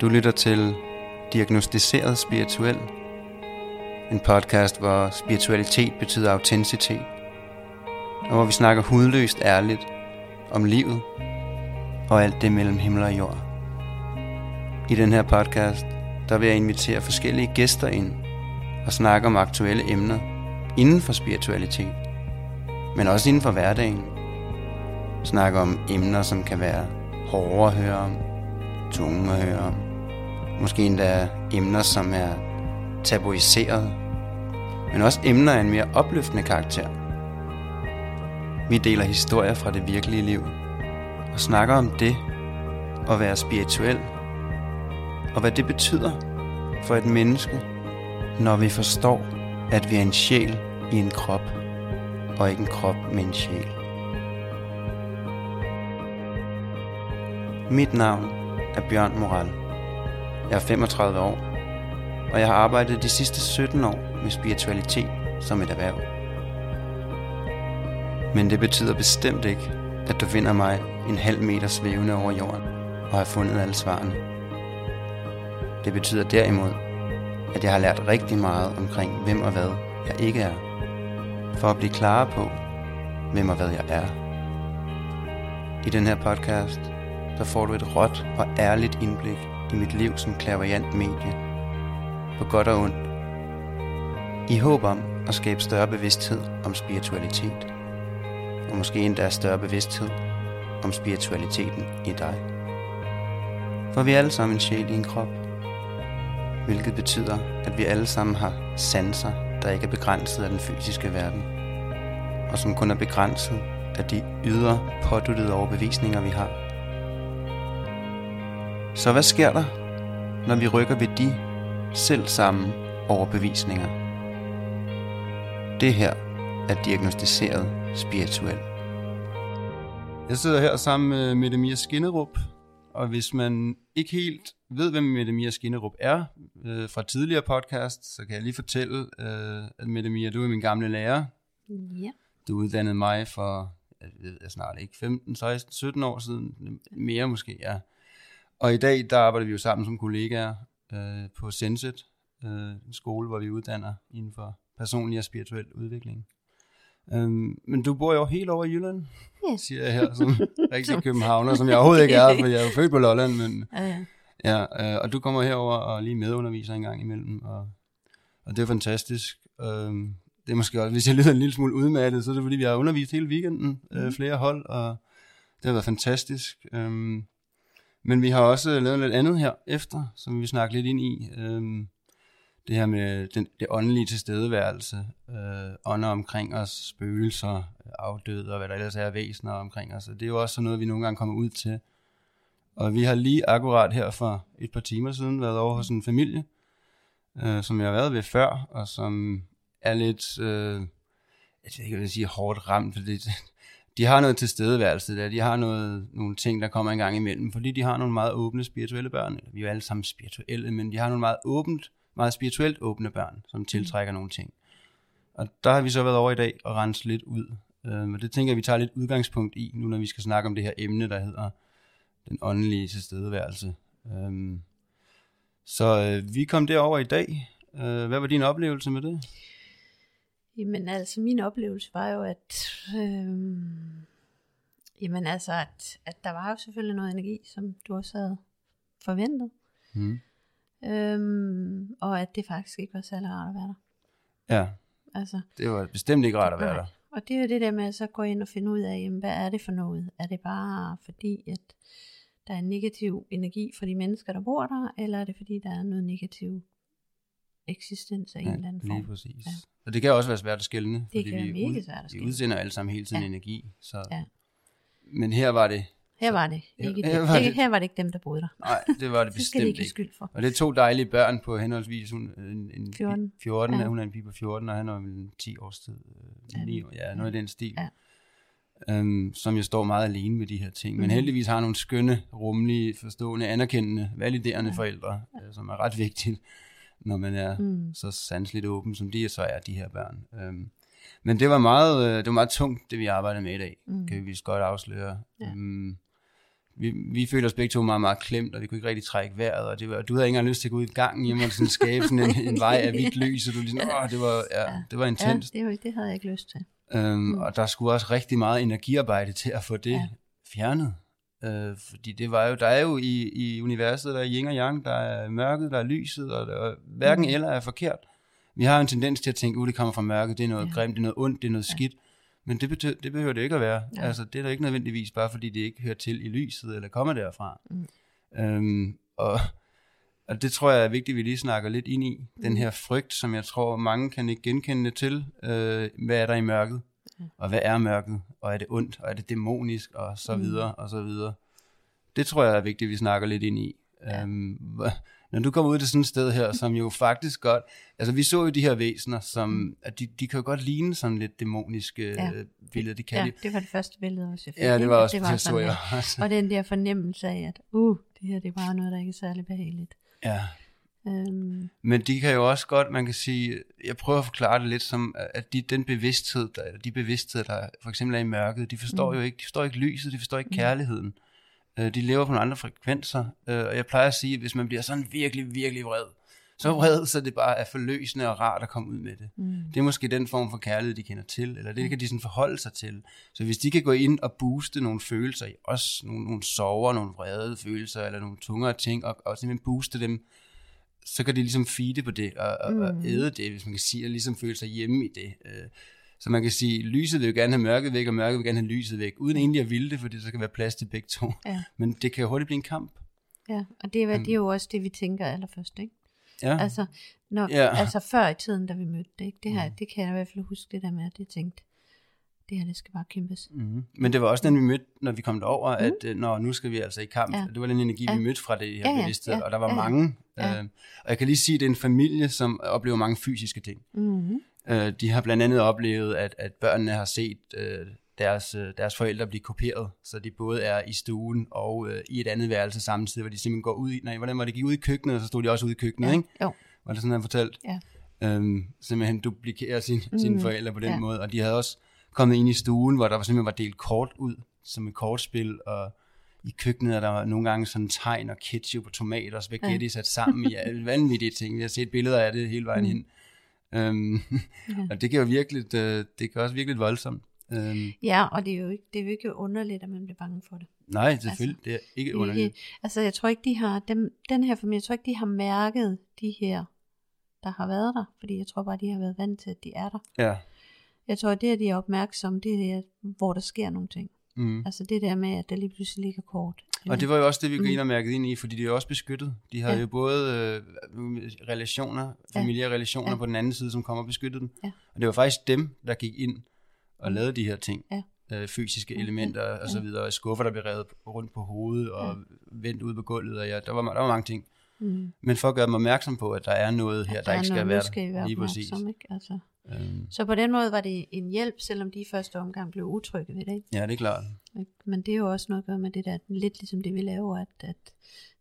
Du lytter til Diagnostiseret Spirituel. En podcast, hvor spiritualitet betyder autenticitet. Og hvor vi snakker hudløst ærligt om livet og alt det mellem himmel og jord. I den her podcast, der vil jeg invitere forskellige gæster ind og snakke om aktuelle emner inden for spiritualitet, men også inden for hverdagen. Snakke om emner, som kan være hårde at høre om, tunge at høre om, måske endda emner, som er tabuiseret, men også emner af en mere opløftende karakter. Vi deler historier fra det virkelige liv og snakker om det at være spirituel, og hvad det betyder for et menneske, når vi forstår, at vi er en sjæl i en krop, og ikke en krop med en sjæl. Mit navn er Bjørn Moral. Jeg er 35 år, og jeg har arbejdet de sidste 17 år med spiritualitet som et erhverv. Men det betyder bestemt ikke, at du finder mig en halv meter svævende over jorden og har fundet alle svarene. Det betyder derimod, at jeg har lært rigtig meget omkring hvem og hvad jeg ikke er, for at blive klar på, hvem og hvad jeg er. I den her podcast, der får du et råt og ærligt indblik i mit liv som klaverjant medie, på godt og ondt, i håb om at skabe større bevidsthed om spiritualitet, og måske endda større bevidsthed om spiritualiteten i dig. For vi er alle sammen en sjæl i en krop, hvilket betyder, at vi alle sammen har sanser, der ikke er begrænset af den fysiske verden, og som kun er begrænset af de ydre påduttede overbevisninger, vi har. Så hvad sker der, når vi rykker ved de selv samme overbevisninger? Det her er diagnostiseret spirituel. Jeg sidder her sammen med Mette Mia Skinnerup, og hvis man ikke helt ved, hvem Mette Mia Skinnerup er øh, fra tidligere podcast, så kan jeg lige fortælle, øh, at Mette Mia, du er min gamle lærer. Ja. Du uddannede mig for, jeg ved jeg snart ikke, 15, 16, 17 år siden, mere måske, ja. Og i dag, der arbejder vi jo sammen som kollegaer øh, på Senset, øh, en skole, hvor vi uddanner inden for personlig og spirituel udvikling. Um, men du bor jo helt over i Jylland, Ja. siger jeg her, som rigtig københavner, som jeg overhovedet ikke er, for jeg er jo født på Lolland, men Ja, ja. ja, øh, og du kommer herover og lige medunderviser en gang imellem, og, og det er fantastisk. Um, det er måske også, hvis jeg lyder en lille smule udmattet, så er det fordi, vi har undervist hele weekenden, øh, flere hold, og det har været fantastisk. Um, men vi har også lavet lidt andet her efter, som vi snakker lidt ind i. Øhm, det her med den, det åndelige tilstedeværelse, øh, ånder omkring os, spøgelser, afdøde og hvad der ellers er væsener omkring os. Og det er jo også sådan noget, vi nogle gange kommer ud til. Og vi har lige akkurat her for et par timer siden været over hos en familie, øh, som jeg har været ved før, og som er lidt, øh, jeg ved ikke, hvad jeg vil sige, hårdt ramt, for det, de har noget tilstedeværelse der, de har noget, nogle ting, der kommer en gang imellem, fordi de har nogle meget åbne spirituelle børn. Vi er jo alle sammen spirituelle, men de har nogle meget åbent, meget spirituelt åbne børn, som tiltrækker nogle ting. Og der har vi så været over i dag og rense lidt ud. Øh, men det tænker jeg, vi tager lidt udgangspunkt i, nu når vi skal snakke om det her emne, der hedder den åndelige tilstedeværelse. Øhm, så øh, vi kom derover i dag. Øh, hvad var din oplevelse med det? Jamen altså, min oplevelse var jo, at, øh, jamen altså, at, at der var jo selvfølgelig noget energi, som du også havde forventet. Hmm. Øhm, og at det faktisk ikke var særlig rart at være der. Ja, Altså, det var bestemt ikke rart at være nej. der. Og det er jo det der med at så gå ind og finde ud af, jamen, hvad er det for noget? Er det bare fordi, at der er negativ energi for de mennesker, der bor der, eller er det fordi, der er noget negativ eksistens af en eller anden form? lige præcis. Ja. Og det kan også være svært at skælne, fordi kan vi, være mega svært at vi skelne. udsender alle sammen hele tiden Ja. energi. Så. Ja. Men her var det, Her var det Her- ikke, her dem. var det- her var det ikke dem, der boede der. nej, det var det Det skal de bestemt ikke skyld for. Og det er to dejlige børn på henholdsvis hun, en, en 14. 14 ja. Ja. hun er en pige på 14, og han er vel 10 års tid. Ja, Øh, 9 år, ja, noget i den stil. Ja. Øhm, som jeg står meget alene med de her ting. Men Mhm. heldigvis har nogle skønne, rummelige, forstående, anerkendende, validerende Ja. forældre, øh, som er ret vigtigt, når man er Mm. så sandsligt åben, som de så er, de her børn. Øhm, men det var meget, øh, det var meget tungt, det vi arbejdede med i dag, Mm. kan vi vist godt afsløre. Ja. Øhm, vi, vi følte os begge to meget, meget klemt, og vi kunne ikke rigtig trække vejret, og det var, du havde ikke engang lyst til at gå ud i gangen hjemme og sådan skabe sådan en, en vej af hvidt lys, og du ligesom, åh, det var, ja, det var intenst. Ja, det, det havde jeg ikke lyst til. Øhm, mm. Og der skulle også rigtig meget energiarbejde til at få det ja. fjernet. Øh, fordi det var jo, der er jo i, i universet, der er yin og yang, der er mørket, der er lyset, og der, hverken mm. eller er forkert. Vi har jo en tendens til at tænke, at uh, det kommer fra mørket, det er noget ja. grimt, det er noget ondt, det er noget ja. skidt. Men det, betyder, det behøver det ikke at være. Ja. Altså, det er da ikke nødvendigvis bare, fordi det ikke hører til i lyset, eller kommer derfra. Mm. Øhm, og, og det tror jeg er vigtigt, at vi lige snakker lidt ind i. Mm. Den her frygt, som jeg tror, mange kan ikke genkende til. Øh, hvad er der i mørket? Og hvad er mørket? Og er det ondt? Og er det dæmonisk? Og så mm. videre, og så videre. Det tror jeg er vigtigt, at vi snakker lidt ind i. Ja. Øhm, når du kommer ud til sådan et sted her, som jo faktisk godt, altså vi så jo de her væsener, som, mm. at de, de kan jo godt ligne sådan lidt dæmoniske ja. billeder, de kan ja, de. det var det første billede også, jeg fik. Ja, det var også, det, var det så jeg også. Og den der fornemmelse af, at uh, det her det er bare noget, der ikke er særlig behageligt. Ja. Øhm. Men de kan jo også godt, man kan sige, jeg prøver at forklare det lidt som, at de, den bevidsthed, der, de bevidsthed, der for eksempel er i mørket, de forstår mm. jo ikke, de forstår ikke lyset, de forstår ikke mm. kærligheden. Øh, de lever på nogle andre frekvenser, øh, og jeg plejer at sige, at hvis man bliver sådan virkelig, virkelig vred, så vred, så det bare er forløsende og rart at komme ud med det. Mm. Det er måske den form for kærlighed, de kender til, eller det kan de sådan forholde sig til. Så hvis de kan gå ind og booste nogle følelser i os, nogle, nogle sover, nogle vrede følelser, eller nogle tungere ting, og, og simpelthen booste dem, så kan de ligesom feede på det, og, og, mm. og æde det, hvis man kan sige, og ligesom føle sig hjemme i det. Øh, så man kan sige, lyset vil jo gerne have mørket væk, og mørket vil gerne have lyset væk, uden egentlig at ville det, fordi så kan være plads til begge to. Ja. Men det kan jo hurtigt blive en kamp. Ja, og det er, det er jo også det, vi tænker allerførst, ikke? Ja. Altså, når, ja. altså før i tiden, da vi mødte det, ikke? Det, her, mm. det kan jeg i hvert fald huske det der med, at det tænkte, det her, det skal bare kæmpes. Mm. Men det var også den, vi mødte, når vi kom derover, mm. at øh, når nu skal vi altså i kamp. Ja. Det var den energi, ja. vi mødte fra det her ja, ja, bevidsthed, ja, og der var ja, mange. Ja. Øh, og jeg kan lige sige, at det er en familie, som oplever mange fysiske ting. Mm. Øh, de har blandt andet oplevet, at, at børnene har set øh, deres, øh, deres forældre blive kopieret, så de både er i stuen og øh, i et andet værelse samtidig, hvor de simpelthen går ud i, nej, hvordan var det, gik ud i køkkenet, og så stod de også ude i køkkenet, ja. ikke? Jo. Var det sådan, han fortalt? Ja. Øhm, simpelthen duplikere sin, mm. sine forældre på den ja. måde, og de havde også kommet ind i stuen, hvor der simpelthen var delt kort ud, som et kortspil, og i køkkenet er der nogle gange sådan tegn og ketchup og tomater og spaghetti ja. sat sammen i alle vanvittige ting. Jeg har set billeder af det hele vejen mm. hen. Øhm, ja. og det kan jo virkelig, det, det kan også virkelig voldsomt. Øhm. Ja, og det er, jo ikke, det er jo ikke underligt, at man bliver bange for det. Nej, selvfølgelig, altså, det er ikke underligt. Ikke, altså, jeg tror ikke, de har, dem, den her familie, jeg tror ikke, de har mærket de her, der har været der, fordi jeg tror bare, de har været vant til, at de er der. Ja. Jeg tror, det, at de er opmærksomme, det er hvor der sker nogle ting. Mm. Altså det der med, at der lige pludselig ligger kort. Og det var jo også det, vi gik ind og mærkede ind i, fordi de er jo også beskyttet. De har ja. jo både øh, relationer, familiære relationer ja. på den anden side, som kommer og beskyttede dem. Ja. Og det var faktisk dem, der gik ind og lavede de her ting. Ja. Øh, fysiske ja. elementer og så videre. Skuffer, der blev revet rundt på hovedet og ja. vendt ud på gulvet. Og ja, der var, der var mange ting. Mm. Men for at gøre dem opmærksom på, at der er noget her, der, der ikke skal være der. Lige præcis. Ikke? Altså. Øhm. Så på den måde var det en hjælp, selvom de i første omgang blev utrygge ved det. Ikke? Ja, det er klart. Men det er jo også noget at gøre med det der, lidt ligesom det vi laver, at, at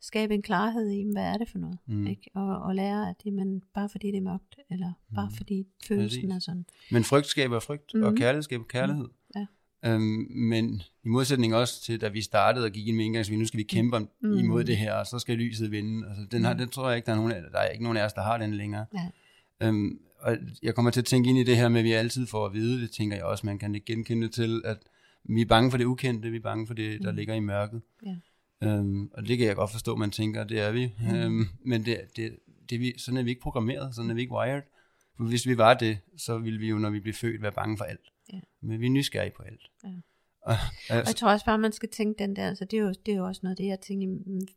skabe en klarhed i, hvad er det for noget, mm. ikke? Og, og lære, at jamen, bare fordi det er mørkt, eller bare mm. fordi følelsen Præcis. er sådan. Men frygt skaber frygt, mm. og kærlighed skaber kærlighed. Mm. Øhm, men i modsætning også til, da vi startede og gik ind med indgangsvinduet, nu skal vi kæmpe mm. imod det her, og så skal lyset vinde. Altså, den, har, mm. den tror jeg ikke, der er, nogen, der er ikke nogen af os, der har den længere. Ja. Øhm, og jeg kommer til at tænke ind i det her med, at vi altid får at vide, det tænker jeg også, man kan ikke genkende til, at vi er bange for det ukendte, vi er bange for det, der mm. ligger i mørket. Ja. Øhm, og det kan jeg godt forstå, man tænker, det er vi. Mm. Øhm, men det, det, det, vi, sådan er vi ikke programmeret, sådan er vi ikke wired. For hvis vi var det, så ville vi jo, når vi blev født, være bange for alt. Ja. Men vi er nysgerrige på alt. Ja. Og, altså, og jeg tror også bare, man skal tænke den der, altså det er jo, det er jo også noget det, jeg tænker,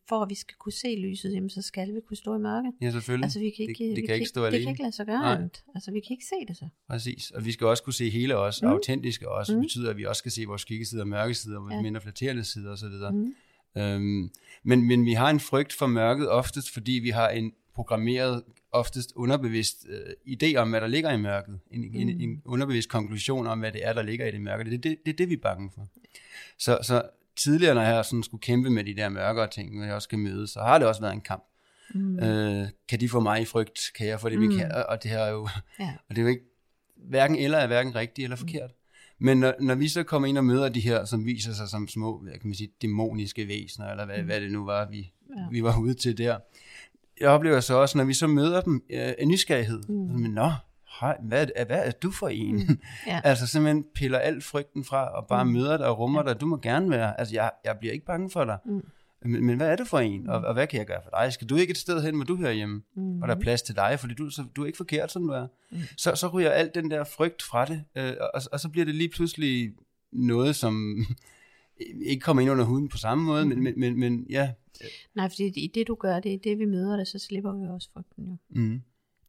for at vi skal kunne se lyset, jamen, så skal vi kunne stå i mørket. Ja, selvfølgelig. Altså vi kan ikke, det, det vi kan ikke stå alene. Det kan ikke lade sig gøre andet. Altså vi kan ikke se det så. Præcis, og vi skal også kunne se hele os, mm. autentiske os, mm. det betyder, at vi også skal se vores skyggesider og mørkesider, ja. mindre flatterende sider osv. Mm. Øhm, men, men vi har en frygt for mørket oftest, fordi vi har en programmeret, oftest underbevidst øh, idé om, hvad der ligger i mørket. En, mm. en, en underbevidst konklusion om, hvad det er, der ligger i det mørke. Det er det, det, det, vi er bange for. Så, så tidligere, når jeg sådan skulle kæmpe med de der mørkere ting, når jeg også skal møde, så har det også været en kamp. Mm. Øh, kan de få mig i frygt? Kan jeg få det, mm. vi kan? Og det, her jo, ja. og det er jo ikke, hverken eller er hverken rigtigt eller forkert. Men når, når vi så kommer ind og møder de her, som viser sig som små, hvad kan man sige, dæmoniske væsener, eller hvad, mm. hvad det nu var, vi, ja. vi var ude til der. Jeg oplever så også, når vi så møder dem, øh, en nysgerrighed. Mm. Men, Nå, hej, hvad, er, hvad er du for en? Mm. Ja. altså simpelthen piller al frygten fra, og bare mm. møder dig og rummer ja. dig. Du må gerne være, altså jeg, jeg bliver ikke bange for dig. Mm. Men, men hvad er det for en, og, og hvad kan jeg gøre for dig? Skal du ikke et sted hen, hvor du hører hjemme, mm. og der er plads til dig, fordi du, så, du er ikke forkert, som du er. Mm. Så, så ryger alt den der frygt fra det, øh, og, og så bliver det lige pludselig noget, som ikke kommer ind under huden på samme måde, men, men, men, men ja. Nej, fordi i det du gør, det er det vi møder det, så slipper vi også frygten jo. Mm.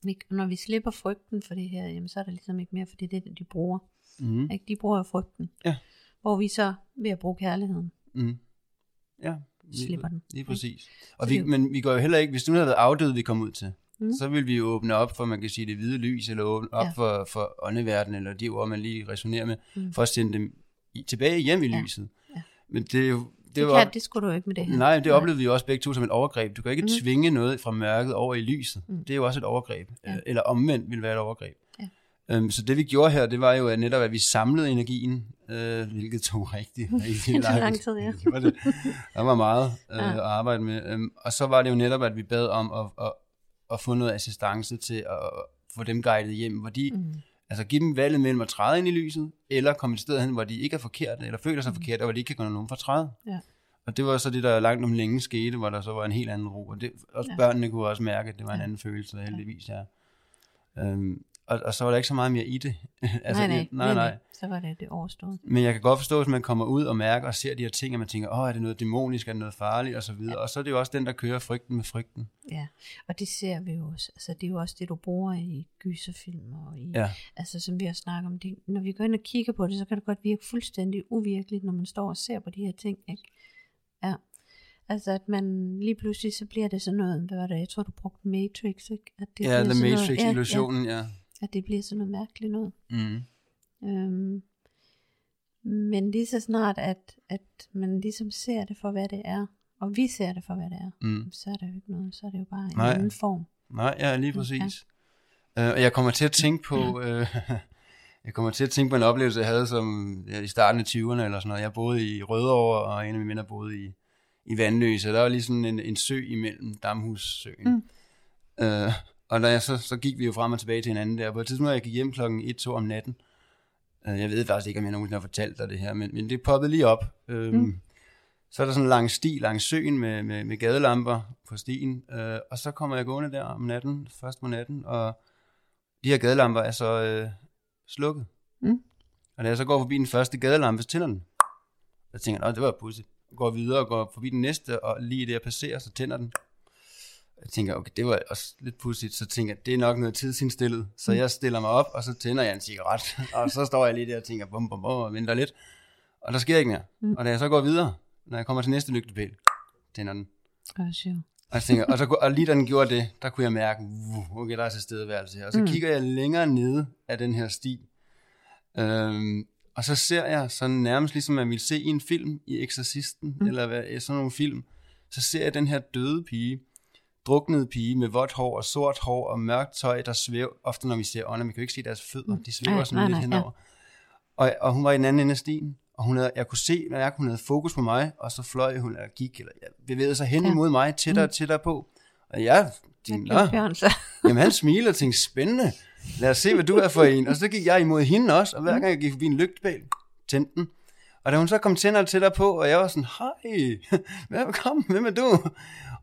Ikke? Når vi slipper frygten for det her, jamen, så er der ligesom ikke mere, for det er det, de bruger. Mm. Ikke? De bruger frygten. Ja. Hvor vi så ved at bruge kærligheden. Mm. Ja, lige, slipper den. Lige præcis. Og vi, men vi går jo heller ikke, hvis du havde været afdød, vi kom ud til, mm. så vil vi jo åbne op for, man kan sige, det hvide lys, eller åbne op ja. for, for åndeverdenen, eller de ord, man lige resonerer med, mm. for at sende dem i, tilbage hjem i ja. lyset. Ja. Men det er jo... Det, det, var, kan, det skulle du ikke med det her. Nej, det oplevede vi jo også begge to som et overgreb. Du kan ikke mm. tvinge noget fra mørket over i lyset. Mm. Det er jo også et overgreb. Ja. Eller omvendt vil være et overgreb. Um, så det vi gjorde her, det var jo at netop, at vi samlede energien, øh, hvilket tog rigtig, rigtig lang, lang tid. Ja. det var det. Der var meget øh, ja. at arbejde med. Um, og så var det jo netop, at vi bad om at, at, at få noget assistance til at få dem guidet hjem, hvor de, mm. Altså give dem valget mellem at træde ind i lyset, eller komme et sted hen, hvor de ikke er forkerte, eller føler sig mm. forkerte, og hvor de ikke kan gå nogen for træde. Ja. Og det var så det, der langt om længe skete, hvor der så var en helt anden ro. Og det, også ja. børnene kunne også mærke, at det var en anden følelse, der heldigvis er. Ja. Um, og, og så var der ikke så meget mere i det. altså, nej, nej, nej, nej. Så var det det overstået. Men jeg kan godt forstå, hvis man kommer ud og mærker og ser de her ting, og man tænker, åh, er det noget dæmonisk, er det noget farligt, og så videre. Ja. Og så er det jo også den, der kører frygten med frygten. Ja, og det ser vi jo også. Altså, det er jo også det, du bruger i gyserfilm, og i, ja. altså, som vi har snakket om. Det, når vi går ind og kigger på det, så kan det godt virke fuldstændig uvirkeligt, når man står og ser på de her ting, ikke? Ja. Altså at man lige pludselig, så bliver det sådan noget, hvad var det, jeg tror du brugte Matrix, ikke? At det ja, The Matrix-illusionen, ja, ja. Ja at det bliver sådan noget mærkeligt noget. Mm. Øhm, men lige så snart, at, at man ligesom ser det for, hvad det er, og vi ser det for, hvad det er, mm. så er det jo ikke noget, så er det jo bare en Nej. anden form. Nej, ja, lige præcis. Ja. Uh, og jeg kommer til at tænke på, uh, jeg kommer til at tænke på en oplevelse, jeg havde som ja, i starten af 20'erne eller sådan noget. Jeg boede i Rødovre, og en af mine venner boede i, i Vandløse, der var lige sådan en, en sø imellem Damhussøen. Mm. Uh, og når jeg så, så gik vi jo frem og tilbage til hinanden der. På et tidspunkt, jeg gik hjem klokken 1-2 om natten. Øh, jeg ved faktisk ikke, om jeg nogensinde har fortalt dig det her, men, men det poppede lige op. Øhm, mm. Så er der sådan en lang sti langs søen med, med, med gadelamper på stien. Øh, og så kommer jeg gående der om natten, først om natten, og de her gadelamper er så øh, slukket. Mm. Og da jeg så går forbi den første gadelampe, så tænder den. Jeg tænker, det var pudsigt. Går videre og går forbi den næste, og lige det jeg passerer, så tænder den. Jeg tænker, okay, det var også lidt pudsigt, så tænker jeg, det er nok noget tidsindstillet. Så jeg stiller mig op, og så tænder jeg en cigaret, og så står jeg lige der og tænker, bum, bum, bum, og venter lidt. Og der sker ikke mere. Mm. Og da jeg så går videre, når jeg kommer til næste lygtepæl, tænder den. Oh, sure. Og, jeg tænker, og, så, og lige da den gjorde det, der kunne jeg mærke, okay, der er så stedeværelse her. Og så mm. kigger jeg længere nede af den her sti. Øhm, og så ser jeg sådan nærmest ligesom man ville se i en film i Exorcisten, mm. eller hvad, sådan nogle film, så ser jeg den her døde pige, druknede pige med vådt hår og sort hår og mørkt tøj, der svæver, ofte når vi ser ånder, vi kan jo ikke se deres fødder, de svæver ja, sådan nej, lidt nej, henover. Ja. Og, og hun var i den anden ende af stien, og hun havde, jeg kunne se, når jeg, hun havde fokus på mig, og så fløj hun, eller gik, eller ja, bevægede sig hen ja. imod mig, tættere og mm. tættere på. Og jeg tænkte, Nå, jamen han smiler og tænkte, spændende, lad os se, hvad du er for en. Og så gik jeg imod hende også, og hver mm. gang jeg gik forbi en lygtepæl, tændte den. Og da hun så kom tænder tættere på, og jeg var sådan, hej, velkommen, hvem er du?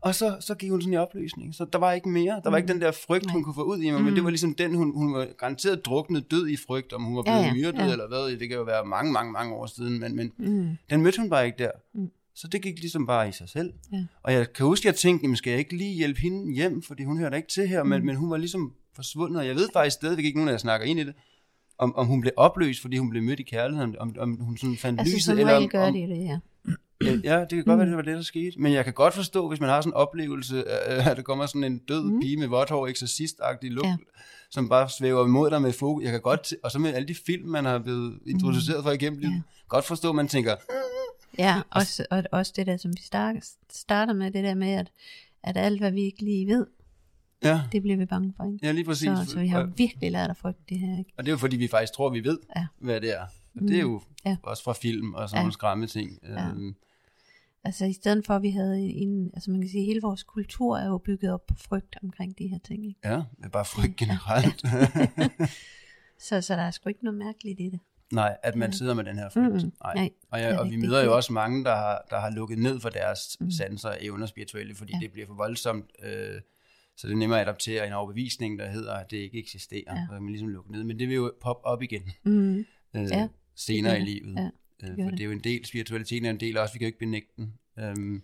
Og så, så gik hun sådan i opløsning. Så der var ikke mere. Der var mm. ikke den der frygt, Nej. hun kunne få ud i mig, mm. men det var ligesom den, hun, hun var garanteret druknet død i frygt, om hun var blevet ja, ja, myrdet ja. eller hvad. Det kan jo være mange, mange, mange år siden, men, men mm. den mødte hun bare ikke der. Mm. Så det gik ligesom bare i sig selv. Ja. Og jeg kan huske, at jeg tænkte, jamen skal jeg ikke lige hjælpe hende hjem, fordi hun hører ikke til her, mm. men, men hun var ligesom forsvundet, og jeg ved faktisk stadigvæk ikke, nogen af jer snakker ind i det, om, om hun blev opløst, fordi hun blev mødt i kærligheden, om, om hun sådan fandt altså, lyset, eller om, gør om, det, ja. Ja, det kan godt være, det var det, der skete. Men jeg kan godt forstå, hvis man har sådan en oplevelse, at der kommer sådan en død mm. pige med vådt hår, eksorcistagtig lugt, ja. som bare svæver imod dig med fokus. Jeg kan godt, og så med alle de film, man har blevet introduceret for igennem livet, ja. godt forstå, at man tænker... Ja, også, og også det der, som vi starter med, det der med, at, at alt, hvad vi ikke lige ved, Ja. Det bliver vi bange for, ikke? Ja, lige præcis. Så, så vi har virkelig lært at frygte det her, ikke? Og det er jo fordi, vi faktisk tror, vi ved, ja. hvad det er. Og det er jo Ja. også fra film og sådan Ja. nogle skræmme ting. Ja. Øhm, Altså i stedet for, at vi havde en, altså man kan sige, hele vores kultur er jo bygget op på frygt omkring de her ting. Ikke? ja, det er bare frygt generelt. Så, så der er sgu ikke noget mærkeligt i det. Nej, at man Ja. sidder med den her frygt. Mm-mm. Nej. Nej, Og, jeg, og vi møder jo også mange, der har, der har lukket ned for deres Mm. mm. sanser evner spirituelle, fordi Ja. ja. det bliver for voldsomt. Øh, så det er nemmere at adaptere en overbevisning, der hedder, at det ikke eksisterer. Ja. Ja. Og man ligesom lukke ned. Men det vil jo poppe op igen Mm. øh, Ja, senere det i det. livet. Ja, øh, gør for det. det er jo en del, spiritualiteten er en del også, vi kan jo ikke benægte den. Øhm,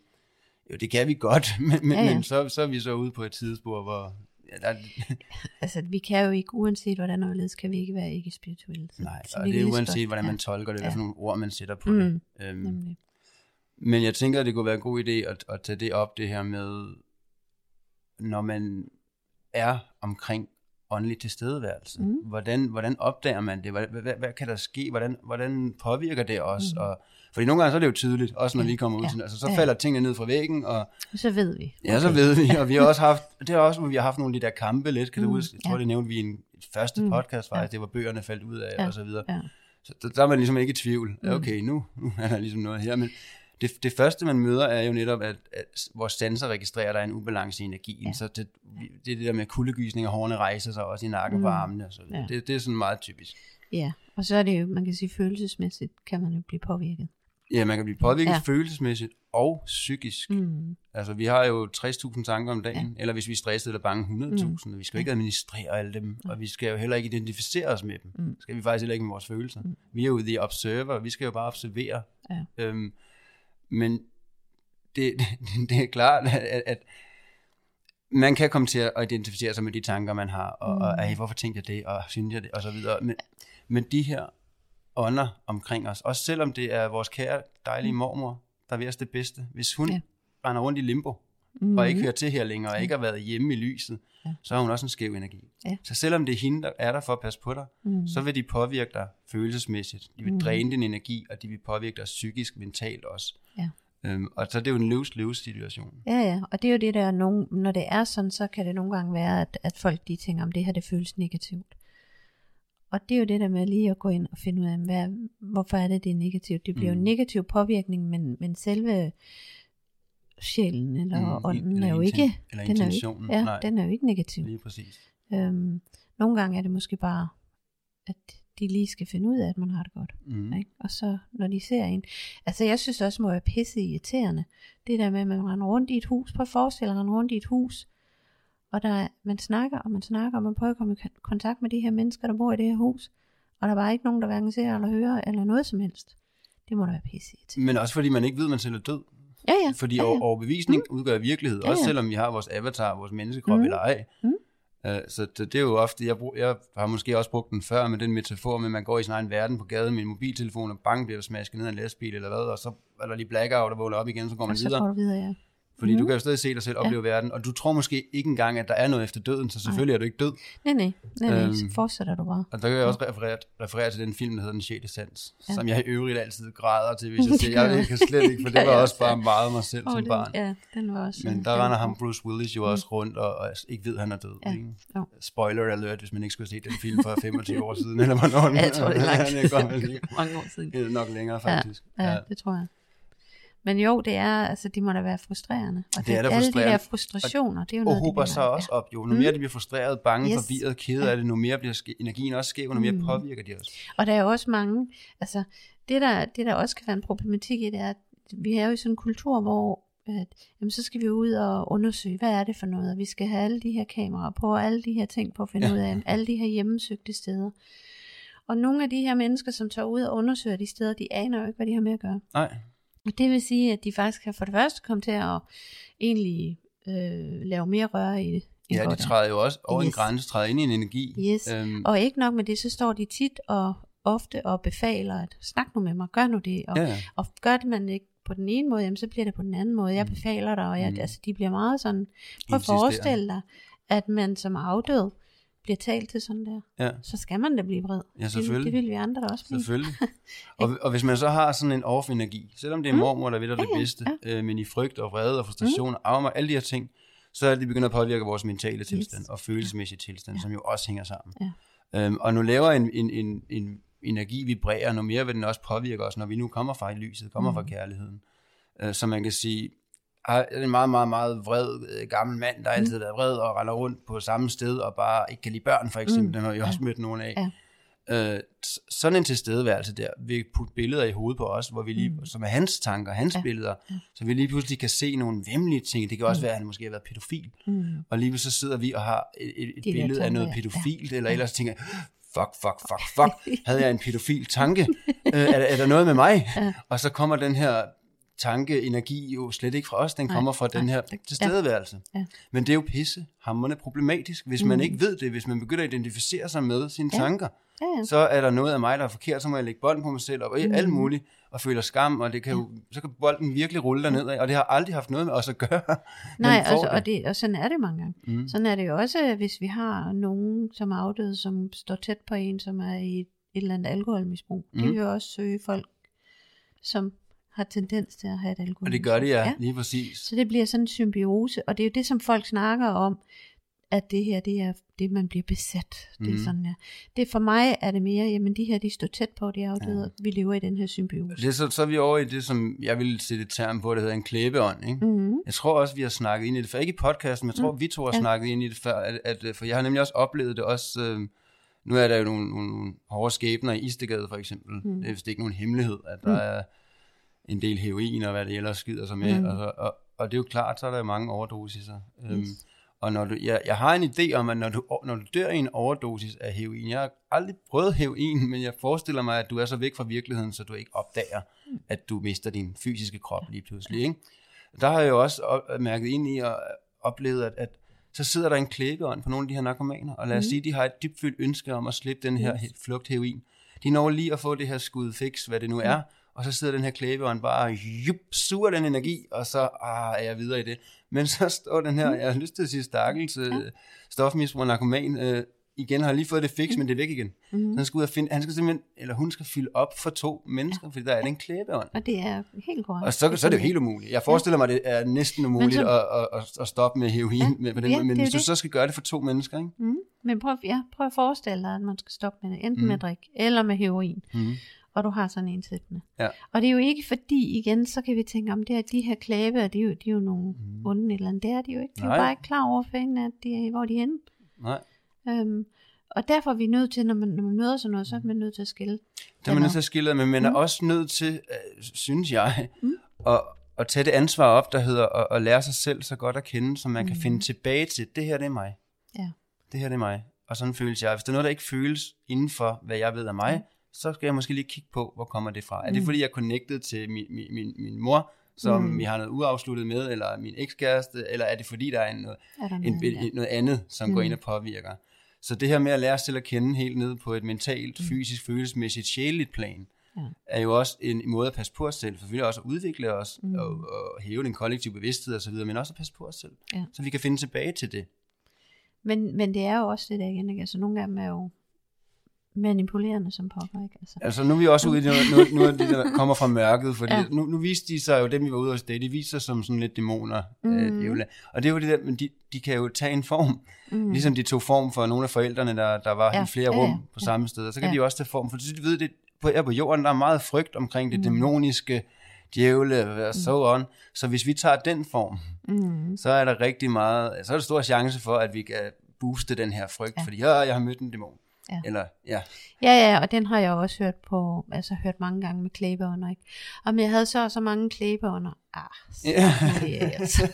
jo, det kan vi godt, men, men, Ja, ja, ja. men så, så er vi så ude på et sidespor, hvor... Ja, der, Altså vi kan jo ikke, uanset hvordan og hvorledes, kan vi ikke være ikke spirituelle. Så, nej, så og det er uanset, godt- hvordan man ja, tolker det, hvad Ja. for nogle ord man sætter på Mm. det. Øhm, Nemlig. Men jeg tænker, at det kunne være en god idé at, at tage det op, det her med, når man er omkring åndelig tilstedeværelse. Mm. Hvordan, hvordan opdager man det? Hvad, hvad, hvad kan der ske? Hvordan, hvordan påvirker det os? Mm. Og, fordi nogle gange så er det jo tydeligt, også når Ja, vi kommer ud ja, til, altså så ja. falder tingene ned fra væggen, og Så ved vi. ja, så ved vi, og vi har også haft, det er også, hvor vi har haft nogle af de der kampe lidt, kan du Mm, huske? Jeg tror, ja. det nævnte vi i en første Mm, podcast faktisk, ja. det var bøgerne faldt ud af, Ja, og så videre. Ja. Så der, der er man ligesom ikke i tvivl. Mm. Okay, nu, nu er der ligesom noget her. Men det, det første, man møder, er jo netop, at, at vores sanser registrerer, at der er en ubalance i energien. Ja. Så det, det er det der med kuldegysning, og hårene rejser sig også i nakken mm. på Mm. armene. Så. Ja. det, det er sådan meget typisk. ja, og så er det jo, man kan sige følelsesmæssigt, kan man jo blive påvirket. Ja, man kan blive påvirket Ja. følelsesmæssigt og psykisk. Mm. Mm. Altså, vi har jo 60.000 tanker om dagen, ja. eller hvis vi er stresset eller bange, 100.000. Mm. Vi skal jo ikke administrere alle dem, og vi skal jo heller ikke identificere os med dem. Mm. Skal vi faktisk heller ikke med vores følelser. Mm. Vi er jo the observer, vi skal jo bare observere. Ja. Øhm, men det, det, det er klart, at, at man kan komme til at identificere sig med de tanker, man har, og, mm. og ej, hvorfor tænkte jeg det, og synes jeg det, og så videre. Men, men de her ånder omkring os, også selvom det er vores kære, dejlige mormor, der vil os det bedste, hvis hun Ja. ja. render rundt i limbo, Mm. og ikke hører til her længere, og ikke har været hjemme i lyset, Ja. så har hun også en skæv energi. Ja. Så selvom det er hende, der er der for at passe på dig, Mm. så vil de påvirke dig følelsesmæssigt. De vil Mm. dræne din energi, og de vil påvirke dig psykisk, mentalt også. Ja. Øhm, og så er det jo en lose-lose situation. Ja, ja, og det er jo det der, nogen, når det er sådan, så kan det nogle gange være, at, at folk de tænker, om det her det føles negativt. Og det er jo det der med lige at gå ind og finde ud af, hvad, hvorfor er det, det er negativt. Det bliver mm. jo en negativ påvirkning, men, men selve sjælen eller Mm, ånden eller er jo ikke, eller den er jo intentionen, ikke, ja, nej. den er jo ikke negativ. Lige præcis. Øhm, nogle gange er det måske bare, at de lige skal finde ud af, at man har det godt. Mm. Ikke? Og så når de ser en. Altså jeg synes også må være pisse irriterende. Det der med, at man render rundt i et hus. Prøv at forestille dig rundt i et hus. Og der, er- man snakker, og man snakker, og man prøver at komme i kon- kontakt med de her mennesker, der bor i det her hus. Og der er bare ikke nogen, der hverken ser eller hører, eller noget som helst. Det må da være pisse irriterende. Men også fordi man ikke ved, at man selv er død. Ja, ja. Fordi ja, ja, overbevisning mm. udgør virkelighed, Ja, også ja. selvom vi har vores avatar, vores menneskekrop Mm. eller ej. Mm. Uh, så det, er jo ofte, jeg, brug, jeg har måske også brugt den før med den metafor med, at man går i sin egen verden på gaden med en mobiltelefon, og bang bliver smasket ned af en lastbil eller hvad, og så er der lige blackout og vågner op igen, så går man og så videre. går du videre, ja. Fordi Mhm. du kan jo stadig se dig selv opleve verden, og du tror måske ikke engang, at der er noget efter døden, så selvfølgelig er du ikke død. Nej, nej, nej, nej. Øhm. så fortsætter du bare. Og der kan jeg også referere, referere til den film, der hedder Den 6. Sans, Ja. ja. som jeg i øvrigt altid græder til, hvis jeg ser. Jeg, kan slet ikke, for det Ja, var ja. også bare meget mig selv som den, barn. Ja, den var også... Men der render ham. Bruce Willis jo også rundt og, og ikke ved, at han er død. Ja. Ikke? Jo. Spoiler alert, hvis man ikke skulle set den film for 25 år siden, eller hvornår Ja, jeg tror, det er lang tid det er Mange år siden. det er nok længere, faktisk. Ja, ja, det tror jeg. Men jo, det er, altså, de må da være frustrerende. Og Det er da alle de der frustrerende. frustrationer, det er jo Og noget, de hober sig også op, jo. Nu Mm. mere de bliver frustreret, bange, Yes. forvirret, kede Ja. af det, nu mere bliver energien også skæv, og nu mere Mm. påvirker de os. Og der er jo også mange, altså det der, det der også kan være en problematik i det, er, at vi er jo i sådan en kultur, hvor at, jamen, så skal vi ud og undersøge, hvad er det for noget, og vi skal have alle de her kameraer på, og alle de her ting på at finde Ja. ud af, alle de her hjemmesøgte steder. Og nogle af de her mennesker, som tager ud og undersøger de steder, de aner jo ikke, hvad de har med at gøre. Nej, Og det vil sige, at de faktisk kan for det første komme til at egentlig øh, lave mere røre i det. ja, de er. træder jo også over yes. en grænse, træder ind i en energi. Yes. Øhm, Og ikke nok med det, så står de tit og ofte og befaler, at snak nu med mig, gør nu det. Og, ja, ja. og gør det man ikke på den ene måde, jamen, så bliver det på den anden måde. Jeg befaler dig, og jeg, Mm. altså, de bliver meget sådan, prøv at forestille dig, at man som afdød bliver talt til sådan der. ja. Så skal man da blive vred. Ja, selvfølgelig. Det, det vil vi andre også blive. Selvfølgelig. og, og hvis man så har sådan en off-energi, selvom det er mormor, der ved dig det Mm. Ja, ja, bedste, øh, men i frygt og vrede og frustration Mm. og afmag, alle de her ting, så er det, de begynder at påvirke vores mentale tilstand og følelsesmæssige tilstand, Ja. som jo også hænger sammen. Ja. Øhm, og nu laver en, en, en, en, energi vibrerer, noget mere vil den også påvirke os, når vi nu kommer fra lyset, kommer Mm. fra kærligheden. Øh, så man kan sige, en meget, meget, meget vred øh, gammel mand, der Mm. altid er vred og render rundt på samme sted og bare ikke kan lide børn, for eksempel. Mm. Den har vi også mødt nogen af. Ja. Øh, sådan en tilstedeværelse der vil putte billeder i hovedet på os, hvor vi lige, Mm. som er hans tanker, hans Ja. billeder, Ja. så vi lige pludselig kan se nogle vemmelige ting. Det kan også Mm. være, at han måske har været pædofil, Mm. og lige så sidder vi og har et, et, De billede af noget pædofilt, Ja. eller ellers tænker jeg, fuck, fuck, fuck, fuck, havde jeg en pædofil tanke? øh, er, der- er der noget med mig? Ja. Og så kommer den her tanke, energi jo slet ikke fra os, den Nej, kommer fra den nej. her tilstedeværelse. Ja. Men det er jo pisse hammerende problematisk, hvis man Mm. ikke ved det, hvis man begynder at identificere sig med sine Ja. tanker, Ja, ja. så er der noget af mig, der er forkert, så må jeg lægge bolden på mig selv, og Mm. alt muligt, og føler skam, og det kan jo, så kan bolden virkelig rulle derned og det har aldrig haft noget med os at gøre. Nej, altså, det. og, det, og sådan er det mange gange. Mm. Sådan er det jo også, hvis vi har nogen, som er afdøde, som står tæt på en, som er i et, et eller andet alkoholmisbrug. Mm. De vil jo også søge folk, som har tendens til at have et Og alkoholmisbrug. det gør det, ja, ja. lige præcis. Så det bliver sådan en symbiose, og det er jo det, som folk snakker om, at det her, det er det, man bliver besat. Det er Mhm. sådan, ja. Det for mig er det mere, jamen de her, de står tæt på, de afdøde, ja. vi lever i den her symbiose. Det er så, så er vi over i det, som jeg vil sætte et term på, det hedder en klæbeånd. Ikke? Mm. Jeg tror også, vi har snakket ind i det før. Ikke i podcasten, men jeg tror, Mm. vi to har Ja. snakket ind i det før. At, at, for jeg har nemlig også oplevet det også... Øh, nu er der jo nogle, nogle, nogle hårde skæbner i Istegade, for eksempel. Mm. Mm. Det er vist ikke nogen hemmelighed, at der Mm. mm. er en del heroin og hvad det ellers skider sig med. Mm. Mm. Og, så- og, og det er jo klart, så er der jo mange overdosiser. Øhm, Yes. og når du, jeg, jeg har en idé om, at når du, når du dør i en overdosis af heroin, jeg har aldrig prøvet heroin, men jeg forestiller mig, at du er så væk fra virkeligheden, så du ikke opdager, at du mister din fysiske krop lige pludselig. Ikke? Der har jeg jo også op- mærket ind i og oplevet, at, at så sidder der en klæbeånd på nogle af de her narkomaner, og lad os Mhm. sige, de har et dybfølt ønske om at slippe den her Yes. flugt heroin. De når lige at få det her skud fix, hvad det nu er, og så sidder den her bare og jup, suger den energi, og så ah, er jeg videre i det. Men så står den her, jeg har lyst til at sige stakkels øh, stofmisbruger narkoman, øh, igen har lige fået det fix, men det er væk igen. Så Mm. han skal ud og finde, han skal simpelthen, eller hun skal fylde op for to mennesker, fordi der er den klæbeånd. Og det er helt korrekt. Og så, så er det jo helt umuligt. Jeg forestiller mig, at det er næsten umuligt så- at, at, at, stoppe med heroin, Ja, med, på den, ja, men det hvis jo du det. så skal gøre det for to mennesker, ikke? Mm. Men prøv, ja, prøv at forestille dig, at man skal stoppe med det, enten mm. Mm. med drik eller med heroin, Mm. Og du har sådan en sættende. Ja. Og det er jo ikke fordi, igen, så kan vi tænke, om det er de her klæbe, de er jo, de er jo nogle mm. Onde eller andet. Det er de jo ikke. De er jo bare ikke klar over fængende, at de er, hvor de er henne. Nej. Øhm, og derfor er vi nødt til, når man, når man møder sådan noget, så er man nødt til at skille. Det er man nødt til at skille, men man er Mm. også nødt til, øh, synes jeg, Mm. at, at tage det ansvar op, der hedder at, at lære sig selv så godt at kende, så man kan Mm. finde tilbage til, det her det er mig. Ja. Det her det er mig. Og sådan føles jeg. Hvis der er noget, der ikke føles inden for, hvad jeg ved af mig, Mm. Så skal jeg måske lige kigge på, hvor kommer det fra. Er det Mm. fordi, jeg er connected til min, min, min, min mor, som Mm. vi har noget uafsluttet med, eller min ekskæreste, eller er det fordi, der er en, noget, Er der en, ja. en, noget andet, som mm. går ind og påvirker. Så det her med at lære sig selv at kende helt ned på et mentalt, Mm. fysisk, følelsesmæssigt, sjæleligt plan, Ja. er jo også en måde at passe på os selv, for selvfølgelig også at udvikle os, Mm. mm. og, og hæve den kollektive bevidsthed osv., men også at passe på os selv, Ja. så vi kan finde tilbage til det. Men, men det er jo også det der igen, ikke? Altså nogle af dem er jo manipulerende som pokker, ikke? Altså, Altså nu er vi også ude i noget, noget, noget af det, der kommer fra mørket, fordi Ja. nu, nu viste de sig jo, dem vi var ude hos det, de viser sig som sådan lidt dæmoner, mm. Mhm. øh, djævle. og det er jo det der, men de, de kan jo tage en form, mm. ligesom de tog form for nogle af forældrene, der, der var Ja. i flere rum ja. på samme sted, og så kan Ja. de jo også tage form, for de ved det, på, her på jorden, der er meget frygt omkring det Mm. dæmoniske, djævle og så on, så hvis vi tager den form, Mm. så er der rigtig meget, så er der stor chance for, at vi kan booste den her frygt, ja. fordi ja, jeg har mødt en dæmon. Ja. Eller, ja. Ja, ja, og den har jeg også hørt på, altså hørt mange gange med klæbeånder, ikke? Om jeg havde så og så mange klæbeånder. Ah, så Ja. det er altså.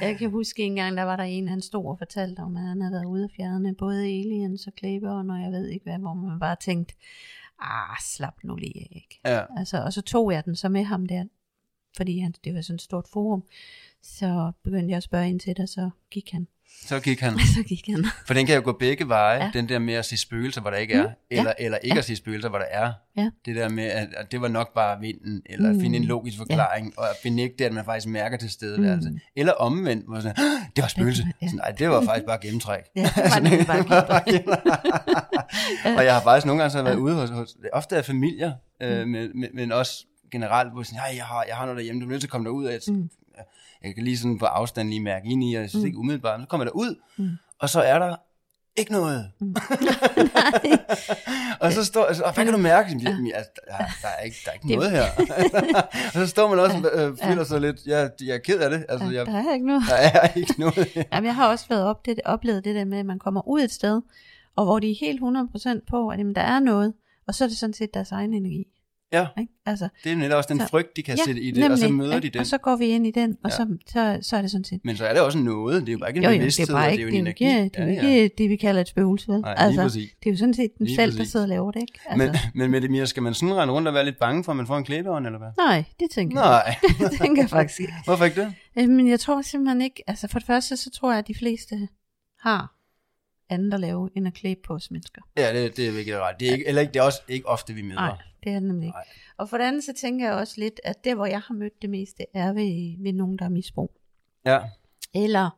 Jeg kan huske en gang, der var der en, han stod og fortalte om, at han havde været ude og fjerne både aliens og klæbeånder, og jeg ved ikke hvad, hvor man bare tænkte, ah, slap nu lige af, ikke? ja. Altså, og så tog jeg den så med ham der, fordi han, det var sådan et stort forum. Så begyndte jeg at spørge ind til det, så gik han. Så gik han. Så gik han. For den kan jo gå begge veje, Ja. den der med at se spøgelser, hvor der ikke er, Mm, mm. eller, ja, eller ikke ja. at se spøgelser, hvor der er. Ja. Det der med, at, at det var nok bare vinden, eller Mm. mm. finde en logisk forklaring, ja. og at benægte, at man faktisk mærker til stedeværelse. Mm. Mm. Eller omvendt, hvor sådan, "Ah, det var spøgelse. Ja. Sådan, Nej, det var faktisk bare gennemtræk. Ja, det var nemlig bare og jeg har faktisk nogle gange så været ude hos, hos ofte er familier, øh, men, men, men også generelt, hvor sådan, "Ej, jeg har, jeg har noget derhjemme, du er nødt til at komme derud. Jeg, Mm. Jeg kan lige sådan på afstand lige mærke ind i, og jeg synes Mm. ikke umiddelbart, så kommer jeg derud, Mm. og så er der ikke noget. Mm. og så står, altså, hvad kan du mærke? Jamen, altså, der, der, er ikke, der er ikke noget her. og så står man også og øh, føler sig lidt, jeg, jeg er ked af det. Altså, Ja, jeg, der er ikke noget. der er ikke noget. Jamen, jeg har også været op det, oplevet det der med, at man kommer ud et sted, og hvor de er helt 100% på, at jamen, der er noget, og så er det sådan set deres egen energi. Ja, Ikke? Altså, det er netop også den Så- frygt, de kan ja, sætte i det, og så møder ikke? de den. Og så går vi ind i den, og Ja. så, så, så er det sådan set. Men så er det også noget. Det er jo bare ikke en jo, det bevidsthed, er bare ikke, det er jo en er energi. ikke, det, er jo Ja, ikke ja. det, vi kalder et spøgelse, vel? Nej, altså, præcis. det er jo sådan set den Lige selv, der præcis. sidder og laver det, ikke? Altså, Men, men med det mere, skal man sådan rende rundt og være lidt bange for, at man får en klæbeånd, eller hvad? nej, det tænker jeg. Nej. ikke. det tænker jeg faktisk ikke. Hvorfor ikke det? Øh, Men jeg tror simpelthen ikke, altså for det første, så tror jeg, at de fleste har andet at lave, end at klæbe på os mennesker. Ja, det, det er virkelig ret. Det er, ikke, eller ikke, det er også ikke ofte, vi møder. Nej, det er det nemlig ikke. Nej. Og for det andet, så tænker jeg også lidt, at der, hvor jeg har mødt det meste, er ved, ved nogen, der er misbrug. Ja. Eller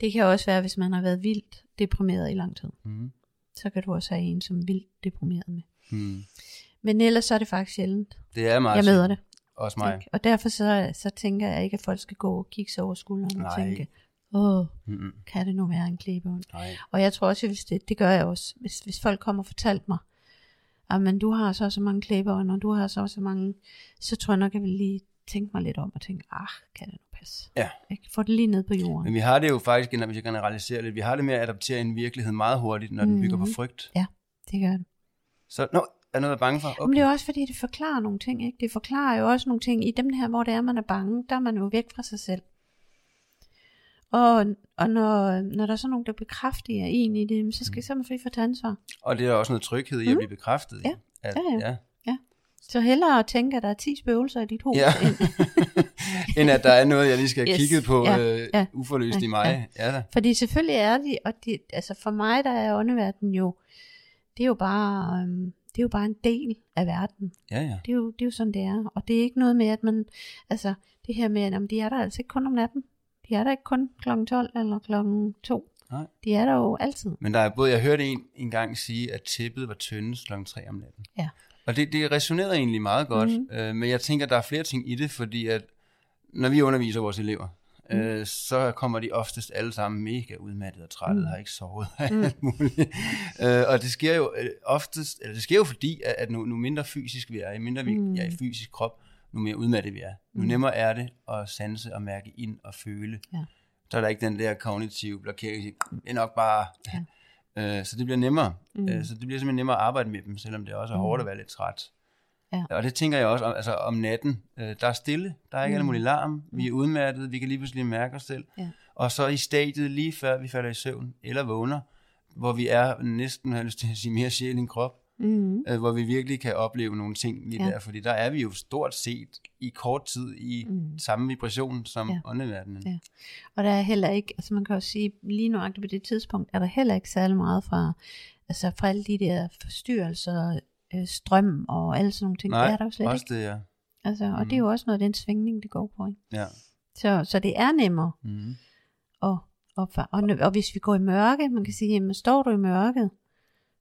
det kan også være, hvis man har været vildt deprimeret i lang tid. Mm. Så kan du også have en, som er vildt deprimeret med. Mm. Men ellers så er det faktisk sjældent, Det er meget jeg møder det. Også mig. Ikke? Og derfor så, så tænker jeg ikke, at folk skal gå og kigge sig over skulderen og Nej. tænke, åh, Mm-mm. kan det nu være en klæbeånd? Nej. Og jeg tror også, hvis det, det gør jeg også, hvis, hvis folk kommer og fortalt mig, men du har så så mange klæbeånd, og du har så så mange, så tror jeg nok, jeg vil lige tænke mig lidt om og tænke, ah, kan det nu passe? Ja. Ikke? Få det lige ned på jorden. Men vi har det jo faktisk, hvis jeg generaliserer lidt, vi har det med at adaptere en virkelighed meget hurtigt, når den bygger på Mhm. frygt. Det gør det. Så, nå, er noget at være bange for? Okay. Men det er også fordi, det forklarer nogle ting. Ikke? Det forklarer jo også nogle ting i dem her, hvor det er, man er bange. Der er man jo væk fra sig selv. Og, og når, når der er så nogen, der bekræfter en i det, så skal så er man fri for at tage ansvar. Og det er også noget tryghed i at blive bekræftet. i, Mm. Ja. At, Ja, ja. ja. Så hellere at tænke, at der er 10 spøgelser i dit hoved, Ja. end, End at der er noget, jeg lige skal have Yes. kigget på Ja, øh, ja. uforløst i Ja, mig. Ja, da. Fordi selvfølgelig er de, og de, altså for mig der er åndeverdenen jo, det er jo bare, øhm, det er jo bare en del af verden. ja, ja. Det er, jo, det er jo sådan, det er. Og det er ikke noget med, at man, altså det her med, at jamen, de er der altså ikke kun om natten. De er der ikke kun kl. 12 eller kl. 2. Nej. De er der jo altid. Men der er både, jeg hørte en, en gang sige, at tæppet var tyndest kl. 3 om natten. Ja. Og det, det resonerede egentlig meget godt, Mhm. mm-hmm. øh, men jeg tænker, der er flere ting i det, fordi at når vi underviser vores elever, Mhm. øh, så kommer de oftest alle sammen mega udmattet og trætte, Mm. mm. har ikke sovet og alt muligt. øh, og det sker jo øh, oftest, eller det sker jo fordi, at, at nu, nu mindre fysisk vi er, jo mindre vi Mm. mm. er i fysisk krop, nu mere udmattet vi er. Nu Mm. nemmere er det at sanse og mærke ind og føle. Ja. Så er der ikke den der kognitive blokering, det er nok bare... Ja. Øh, så det bliver nemmere. Mm. Mm. Øh, så det bliver simpelthen nemmere at arbejde med dem, selvom det også er Mm. hårdt at være lidt træt. Ja. Og det tænker jeg også, om- altså om natten, øh, der er stille, der er ikke Mm. mm. mulig larm, vi er udmattet, vi kan lige pludselig mærke os selv. Ja. Og så i stadiet lige før vi falder i søvn, eller vågner, hvor vi er næsten, har lyst til at sige, mere sjæl end krop, Mm. øh, hvor vi virkelig kan opleve nogle ting lige Ja. der, fordi der er vi jo stort set i kort tid i Mm. mm. samme vibration som Ja. åndeverdenen. Ja. Og der er heller ikke, altså man kan jo sige, lige nøjagtigt på det tidspunkt, er der heller ikke særlig meget fra, altså fra alle de der forstyrrelser, øh, strøm og alle sådan nogle ting. Nej, det er der jo slet også ikke. det, ja. Altså, og Mm. det er jo også noget af den svingning, det går på. Ikke? ja. Så, så det er nemmere. Mm. Og, og, og, og hvis vi går i mørke, man kan sige, jamen står du i mørket,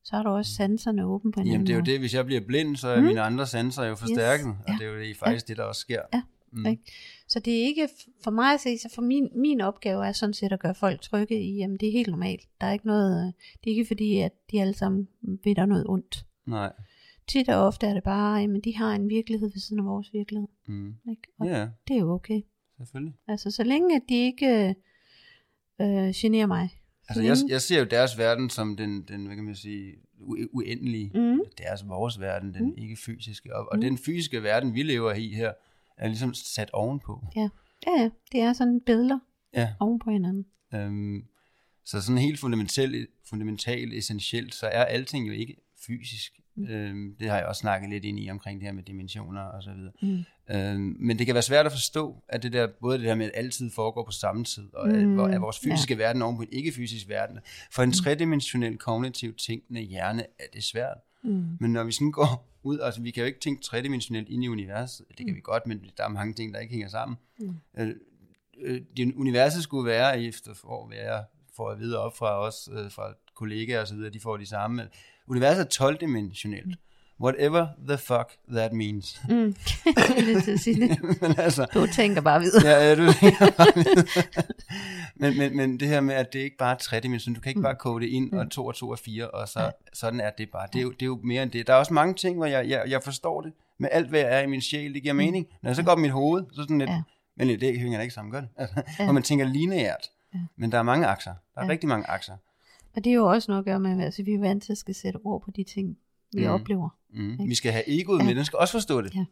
så har du også sanserne åbne på en Jamen det er jo det, hvis jeg bliver blind, så er Mm. mine andre sanser jo forstærket, yes. Ja. og det er jo det, faktisk det, der også sker. Ja. Mm. Ikke? Så det er ikke, for mig at se, så for min, min opgave er sådan set at gøre folk trygge i, jamen det er helt normalt. Der er ikke noget, øh, det er ikke fordi, at de alle sammen ved der noget ondt. Nej. Tit og ofte er det bare, jamen de har en virkelighed ved siden af vores virkelighed. Mm. Ikke? Og Ja, det er jo okay. selvfølgelig. Altså så længe at de ikke øh, generer mig. Så Altså, jeg, længe- jeg ser jo deres verden som den, den hvad kan man sige, uendelige. Mhm. Deres, vores verden, den Mm. ikke fysiske. Og, og Mm. den fysiske verden, vi lever i her, er ligesom sat ovenpå. Ja, ja, det er sådan billeder Ja. oven på hinanden. Øhm, så sådan helt fundamentalt, fundamentalt, essentielt, så er alting jo ikke fysisk. Mm. Øhm, det har jeg også snakket lidt ind i omkring det her med dimensioner og så videre. Mm. Øhm, men det kan være svært at forstå, at det der, både det der med, at altid foregår på samme tid, og at, Mm, at vores fysiske ja. verden oven på en ikke-fysisk verden. For en tredimensionel kognitiv tænkende hjerne er det svært. Mm. Men når vi sådan går ud, altså vi kan jo ikke tænke tredimensionelt ind i universet, det kan Mm. vi godt, men der er mange ting, der ikke hænger sammen. Mm. Øh, øh, det, universet skulle være, efter for at være, for at vide op fra os, øh, fra kollegaer og så videre, de får de samme. Universet er 12-dimensionelt, Whatever the fuck that means. Mm. Jeg er sige det. men altså, Du tænker bare videre. ja, ja, du men, men, men det her med, at det ikke bare er tredimensionelt, du kan ikke bare koge det ind, og 2 og 2 og 4, og så, sådan er det bare. Det er, jo, det er jo mere end det. Der er også mange ting, hvor jeg, jeg, jeg forstår det, med alt, hvad jeg er i min sjæl, det giver mening. Når jeg så går op i mit hoved, så sådan lidt, Ja. men det hænger da ikke sammen, gør det? Altså, Ja. Hvor man tænker lineært. Men der er mange akser. Der er Ja. rigtig mange akser. Og det er jo også noget at gøre med, altså vi er vant til at skal sætte ord på de ting, vi Mm. oplever. Mm. Vi skal have egoet Ja. med, den skal også forstå det. Ja.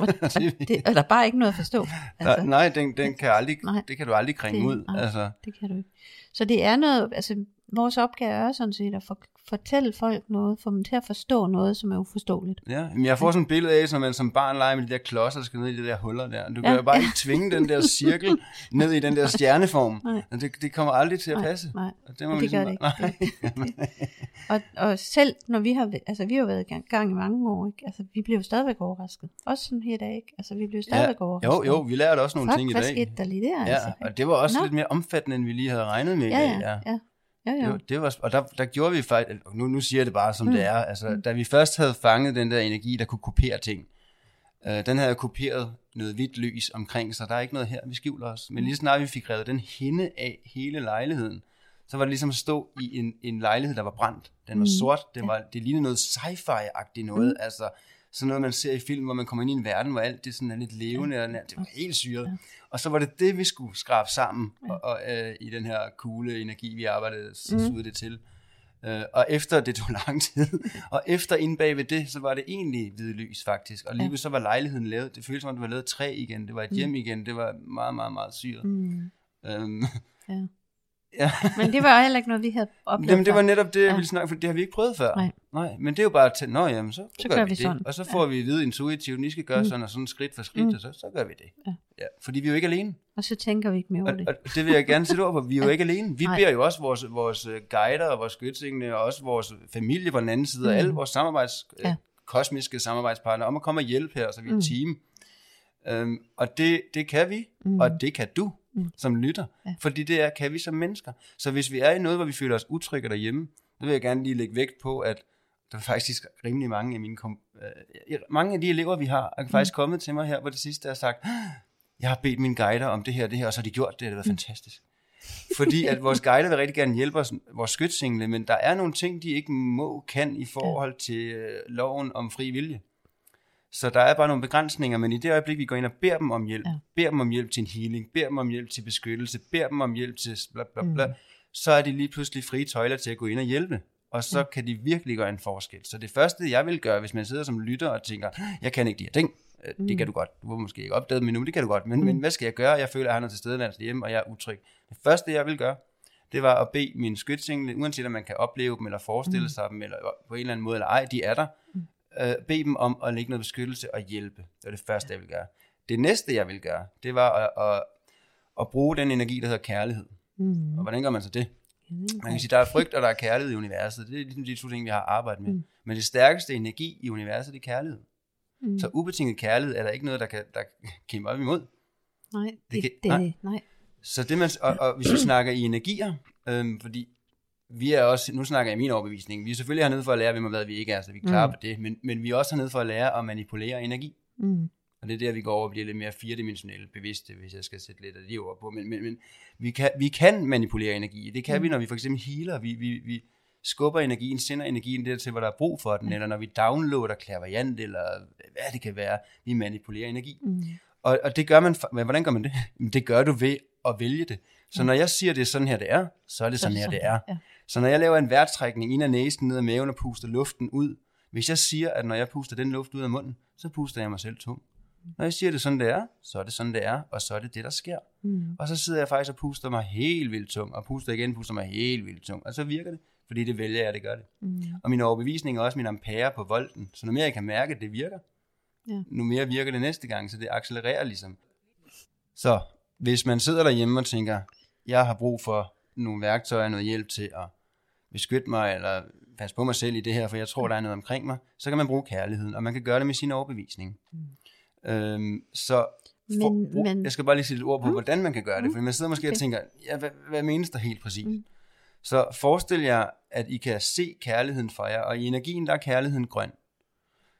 Og, og det er der bare ikke noget at forstå. Der, nej, den, den kan aldrig, Nej. det kan du aldrig kringe Det- ud. nej. Altså, Det kan du ikke. Så det er noget, altså vores opgave er sådan set at for, fortælle folk noget, få dem til at forstå noget, som er uforståeligt. ja. Men jeg får sådan et billede af, som man som barn leger med de der klodser, der skal ned i de der huller der. Du kan Ja. jo bare ikke tvinge den der cirkel ned i den der stjerneform. Nej. Og det, det kommer aldrig til at Nej, passe. nej. Og det, må man Det gør ligesom, det ikke. Og, og selv når vi har, altså vi har jo været i gang, gang i mange år, ikke? Altså vi bliver jo stadigvæk overrasket. Også sådan her i dag, ikke? Altså vi bliver jo Ja, stadigvæk overrasket. jo, jo, vi lærte også nogle Fuck, ting i hvad dag. skete der lige der? Ja, altså? og det var også Nå. lidt mere omfattende, end vi lige havde regnet med i ja, dag. ja, ja. Ja, Det var, det var, og der, der gjorde vi faktisk, nu, nu siger jeg det bare som Mm. det er, altså da vi først havde fanget den der energi, der kunne kopiere ting, øh, den havde kopieret noget hvidt lys omkring, så der er ikke noget her, vi skjuler os. Men lige snart vi fik revet den hende af hele lejligheden, så var det ligesom at stå i en, en lejlighed, der var brændt. Den var Mm. sort, det, var, det lignede noget sci-fi-agtigt noget, mm. altså sådan noget, man ser i film, hvor man kommer ind i en verden, hvor alt det sådan er lidt levende, og det var helt syret. Ja. Og så var det det, vi skulle skrabe sammen og, og, øh, i den her kugle energi, vi arbejdede mm. det til. Øh, og efter, det tog lang tid, og efter inde bag ved det, så var det egentlig hvid lys faktisk. Og lige ja. så var lejligheden lavet, det føltes som om, det var lavet træ igen, det var et hjem igen, det var meget, meget, meget syret. Mm. Øhm, Ja. ja. Men det var heller ikke noget, vi havde oplevet Jamen, det var netop det, jeg Ja. ville snakke, for det har vi ikke prøvet før. Nej. Nej men det er jo bare til, nå jamen, så, Så gør, gør vi vi det. sådan. Og så får vi at vide intuitivt, I skal gøre Mm. sådan og sådan skridt for skridt, Mm. og så, så gør vi det. Ja. Ja, fordi vi er jo ikke alene. Og så tænker vi ikke mere over Og, det. og det vil jeg gerne sætte ord på. Vi er jo Ja. ikke alene. Vi Nej. beder jo også vores, vores øh, guider og vores skytsingene, og også vores familie på den anden side, og Mm. alle vores samarbejds, Ja. ja. kosmiske samarbejdspartnere, om at komme og hjælpe her, så vi er Mm. et team. Øhm, og det, det kan vi, Mm. mm. og det kan du, Mm. mm. som lytter. Ja. Fordi det er, kan vi som mennesker. Så hvis vi er i noget, hvor vi føler os utrygge derhjemme, så vil jeg gerne lige lægge vægt på, at der er faktisk rimelig mange af mine kom- øh, mange af de elever, vi har, er faktisk mm. kommet til mig her på det sidste, og har sagt, jeg har bedt mine guider om det her og det her, og så har de gjort det, det har været fantastisk. Fordi at vores guider vil rigtig gerne hjælpe os, vores skytsingle, men der er nogle ting, de ikke må, kan i forhold til øh, loven om fri vilje. Så der er bare nogle begrænsninger, men i det øjeblik, vi går ind og beder dem om hjælp, Ja. beder dem om hjælp til en healing, beder dem om hjælp til beskyttelse, beder dem om hjælp til bla bla bla, Mm. mm. så er de lige pludselig frie tøjler til at gå ind og hjælpe. Og så Ja. kan de virkelig gøre en forskel. Så det første, jeg vil gøre, hvis man sidder som lytter og tænker, jeg kan ikke de her ting, øh, Mm. det kan du godt, du har måske ikke opdaget men nu, det kan du godt, men, mm. men hvad skal jeg gøre? Jeg føler, at han er til stede hjemme, og jeg er utryg. Det første, jeg vil gøre, det var at bede mine skytsingle, uanset om man kan opleve dem, eller forestille Mm. mm. sig dem, eller på en eller anden måde, eller ej, de er der, Mm. Øh, bede dem om at lægge noget beskyttelse og hjælpe. Det var det første, jeg vil gøre. Det næste, jeg vil gøre, det var at, at, at bruge den energi, der hedder kærlighed. Mm. Og hvordan gør man så det? Man kan sige, der er frygt, og der er kærlighed i universet. Det er ligesom de to ting, vi har arbejdet med. Mm. Men det stærkeste energi i universet, det er kærlighed. Mm. Så ubetinget kærlighed er der ikke noget, der kan, der kan kæmpe op imod. Nej, det, det kan- det, nej. Så det man, og, og hvis vi snakker i energier, øhm, fordi vi er også, nu snakker jeg i min overbevisning, vi er selvfølgelig hernede for at lære, hvem og hvad vi ikke er, så vi er klar Mm. mm. på det, men, men vi er også hernede for at lære at manipulere energi. Mm. Og det er der, vi går over og bliver lidt mere firedimensionelle bevidste, hvis jeg skal sætte lidt af de ord på. Men, men, men vi, kan, vi kan manipulere energi. Det kan mm. vi, når vi for eksempel healer. Vi, vi, vi skubber energien, sender energien der til, hvor der er brug for den. Eller når vi downloader klaverjant, eller hvad det kan være. Vi manipulerer energi. Mm. Og, og det gør man, men hvordan gør man det? Jamen, Det gør du ved at vælge det. Så når jeg siger, det er sådan her, det er, så er det sådan her, det er. Ja. Så når jeg laver en vejrtrækning ind af næsen, ned af maven og puster luften ud, hvis jeg siger, at når jeg puster den luft ud af munden, så puster jeg mig selv tung. Når jeg siger det er sådan, det er, så er det sådan, det er, og så er det det, der sker. Mm. Og så sidder jeg faktisk og puster mig helt vildt tung, og puster igen, puster mig helt vildt tung, og så virker det, fordi det vælger jeg, det gør det. Mm. Og min overbevisning er også min ampere på volten, så nu mere jeg kan mærke, at det virker, Ja. nu mere virker det næste gang, så det accelererer ligesom. Så hvis man sidder derhjemme og tænker, jeg har brug for nogle værktøjer, noget hjælp til at beskytte mig, eller passe på mig selv i det her, for jeg tror, der er noget omkring mig, så kan man bruge kærligheden, og man kan gøre det med sin overbevisning. Mm. Øhm, så for, Men- brug, men- jeg skal bare lige sige lidt ord på, Mm. hvordan man kan gøre det, Mm. for man sidder måske okay. og tænker, ja, hvad, hvad menes der helt præcis? Mm. Så forestil jer, at I kan se kærligheden for jer, og i energien, der er kærligheden grøn.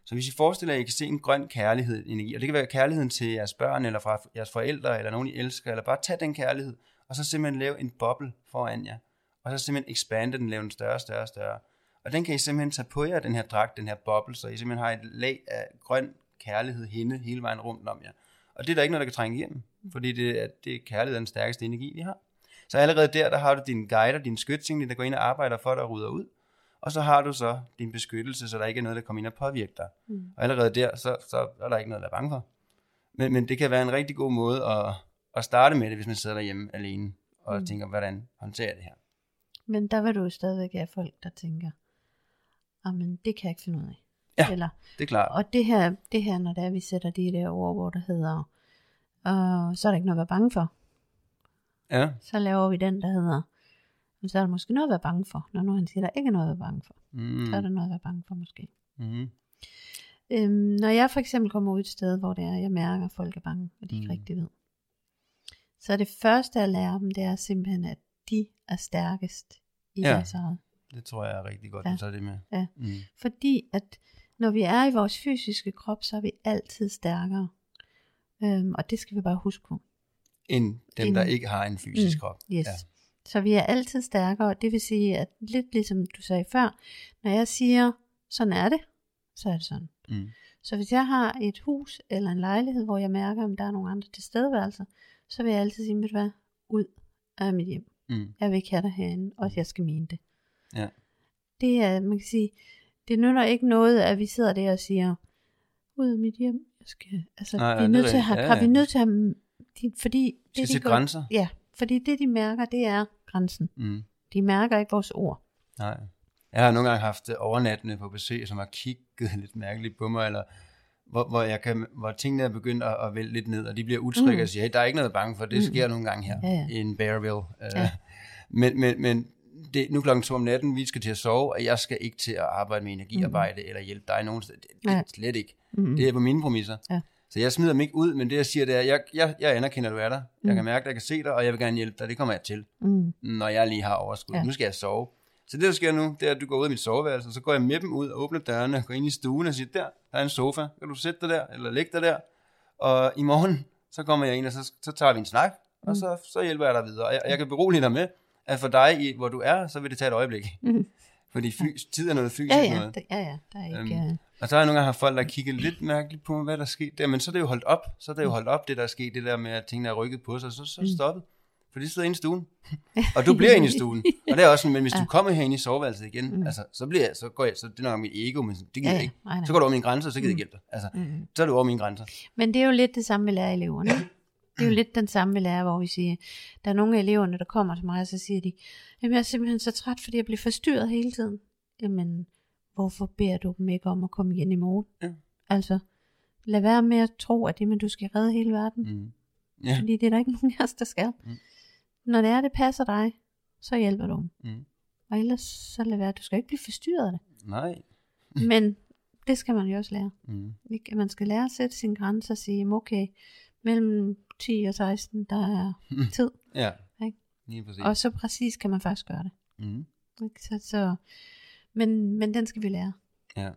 Så hvis I forestiller jer, at I kan se en grøn kærlighed energi, og det kan være kærligheden til jeres børn, eller fra jeres forældre, eller nogen I elsker, eller bare tag den kærlighed, og så simpelthen lave en boble foran jer, og så simpelthen expande den, lave den større, større, større. Og den kan I simpelthen tage på jer, den her dragt, den her boble, så I simpelthen har et lag af grøn kærlighed hende hele vejen rundt om jer. Og det er der ikke noget, der kan trænge igennem, fordi det er, det er kærlighed den stærkeste energi, vi har. Så allerede der, der har du din guider, din skytsing, der går ind og arbejder for dig og rydder ud. Og så har du så din beskyttelse, så der ikke er noget, der kommer ind og påvirker dig. Mm. Og allerede der, så, så er der ikke noget at være bange for. Men, men det kan være en rigtig god måde at, at starte med det, hvis man sidder derhjemme alene og mm. tænker, hvordan håndterer jeg det her? Men der vil du jo stadigvæk have folk, der tænker, men det kan jeg ikke finde ud af. Ja, Eller, det er klart. Og det her, det her, når det er, vi sætter de der ord, hvor der hedder, uh, så er der ikke noget at være bange for. Ja. Så laver vi den, der hedder, så er der måske noget at være bange for. Når nu han siger, der ikke er noget at være bange for, mm. så er der noget at være bange for måske. Mm. Øhm, når jeg for eksempel kommer ud et sted, hvor det er, jeg mærker, at folk er bange, og de ikke mm. rigtig ved. Så er det første, jeg lærer dem, det er simpelthen, at de er stærkest i ja. deres eget. Det tror jeg er rigtig godt, ja. du tager det med. Ja. Mm. Fordi at når vi er i vores fysiske krop, så er vi altid stærkere. Øhm, og det skal vi bare huske på. End dem, End, der ikke har en fysisk mm, krop. Yes. Ja. Så vi er altid stærkere, det vil sige, at lidt ligesom du sagde før, når jeg siger, sådan er det, så er det sådan. Mm. Så hvis jeg har et hus eller en lejlighed, hvor jeg mærker, om der er nogle andre tilstedeværelser, så vil jeg altid sige, hvad ud af mit hjem. Mm. Jeg vil ikke have dig herinde, og jeg skal mene det. Ja. Det er, man kan sige, det nytter ikke noget, at vi sidder der og siger, ud af mit hjem, jeg skal, altså, Nej, vi er nødt til at have, ja, ja. vi nødt til at have, fordi det, skal de går, grænser. Ja, fordi det de mærker, det er grænsen. Mm. De mærker ikke vores ord. Nej. Jeg har nogle gange haft overnattende på besøg, som har kigget lidt mærkeligt på mig, eller hvor, hvor, jeg kan, hvor tingene er begyndt at, at vælge lidt ned, og de bliver utrygge mm. og siger, hey, der er ikke noget bange for, det mm. sker nogle gange her ja, ja. i en Bearville. Ja. Uh, men, men, men det, nu klokken to om natten, vi skal til at sove, og jeg skal ikke til at arbejde med energiarbejde mm. eller hjælpe dig nogen sted. Det, det er slet ikke. Mm. Det er på mine præmisser. Ja. Så jeg smider dem ikke ud, men det jeg siger, det er, jeg, jeg, jeg anerkender, at du er der. Mm. Jeg kan mærke, at jeg kan se dig, og jeg vil gerne hjælpe dig. Det kommer jeg til, mm. når jeg lige har overskud. Ja. Nu skal jeg sove. Så det, der sker nu, det er, at du går ud af mit soveværelse, og så går jeg med dem ud og åbner dørene, og går ind i stuen og siger, der, der er en sofa, kan du sætte dig der, eller lægge dig der. Og i morgen, så kommer jeg ind, og så, så tager vi en snak, mm. og så, så hjælper jeg dig videre. Og jeg, jeg kan berolige dig med, at for dig, i, hvor du er, så vil det tage et øjeblik. Mm. Fordi fys, tid er noget fysisk ja, ja, noget. Det, ja, ja, der er ikke... Um, og så har jeg nogle gange haft folk, der kigger lidt mærkeligt på, hvad der sker der, men så er det jo holdt op. Så er det jo holdt op, det der er sket, det der med, at tingene er rykket på sig, så, så det stoppet. For de sidder inde i stuen. og du bliver inde i stuen. Og det er også sådan, men hvis du kommer herinde i soveværelset igen, mm. altså, så, bliver jeg, så går jeg, så det er nok mit ego, men det gider ja, ikke. Så går du over mine grænser, så gider jeg mm. hjælpe dig. Altså, mm. så er du over mine grænser. Men det er jo lidt det samme, vi lærer eleverne. Det er jo lidt den samme, vi lærer, hvor vi siger, der er nogle af eleverne, der kommer til mig, og så siger de, jamen jeg er simpelthen så træt, fordi jeg bliver forstyrret hele tiden. Jamen, hvorfor beder du dem ikke om at komme igen i morgen? Ja. Altså, lad være med at tro, at det, men du skal redde hele verden. Mm. Ja. Fordi det er der ikke nogen af os, der skal. Mm. Når det er, det passer dig, så hjælper du dem. Mm. Og ellers så lad være, du skal ikke blive forstyrret af det. Nej. men det skal man jo også lære. Mm. Man skal lære at sætte sine grænser og sige, okay, mellem 10 og 16, der er mm. tid. Ja, ikke? lige præcis. Og så præcis kan man faktisk gøre det. Mm. Ikke? Så, så, men, men den skal vi lære. Ja.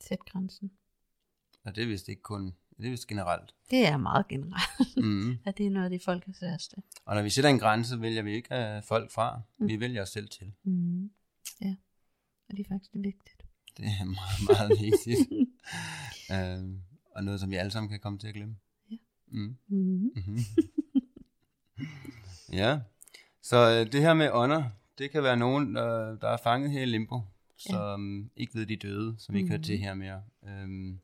Sæt grænsen. Og det er vist ikke kun, det er vist generelt. Det er meget generelt, mm. at det er noget af det, folk er særste. Og når vi sætter en grænse, vælger vi ikke have folk fra. Mm. Vi vælger os selv til. Mm. Ja, og det er faktisk vigtigt. Det er meget, meget vigtigt. øhm, og noget, som vi alle sammen kan komme til at glemme. Mm. Mm. Mm-hmm. ja, så øh, det her med ånder, det kan være nogen, øh, der er fanget her i limbo, som ja. ikke ved de døde, som ikke mm. hører til her mere. Øhm,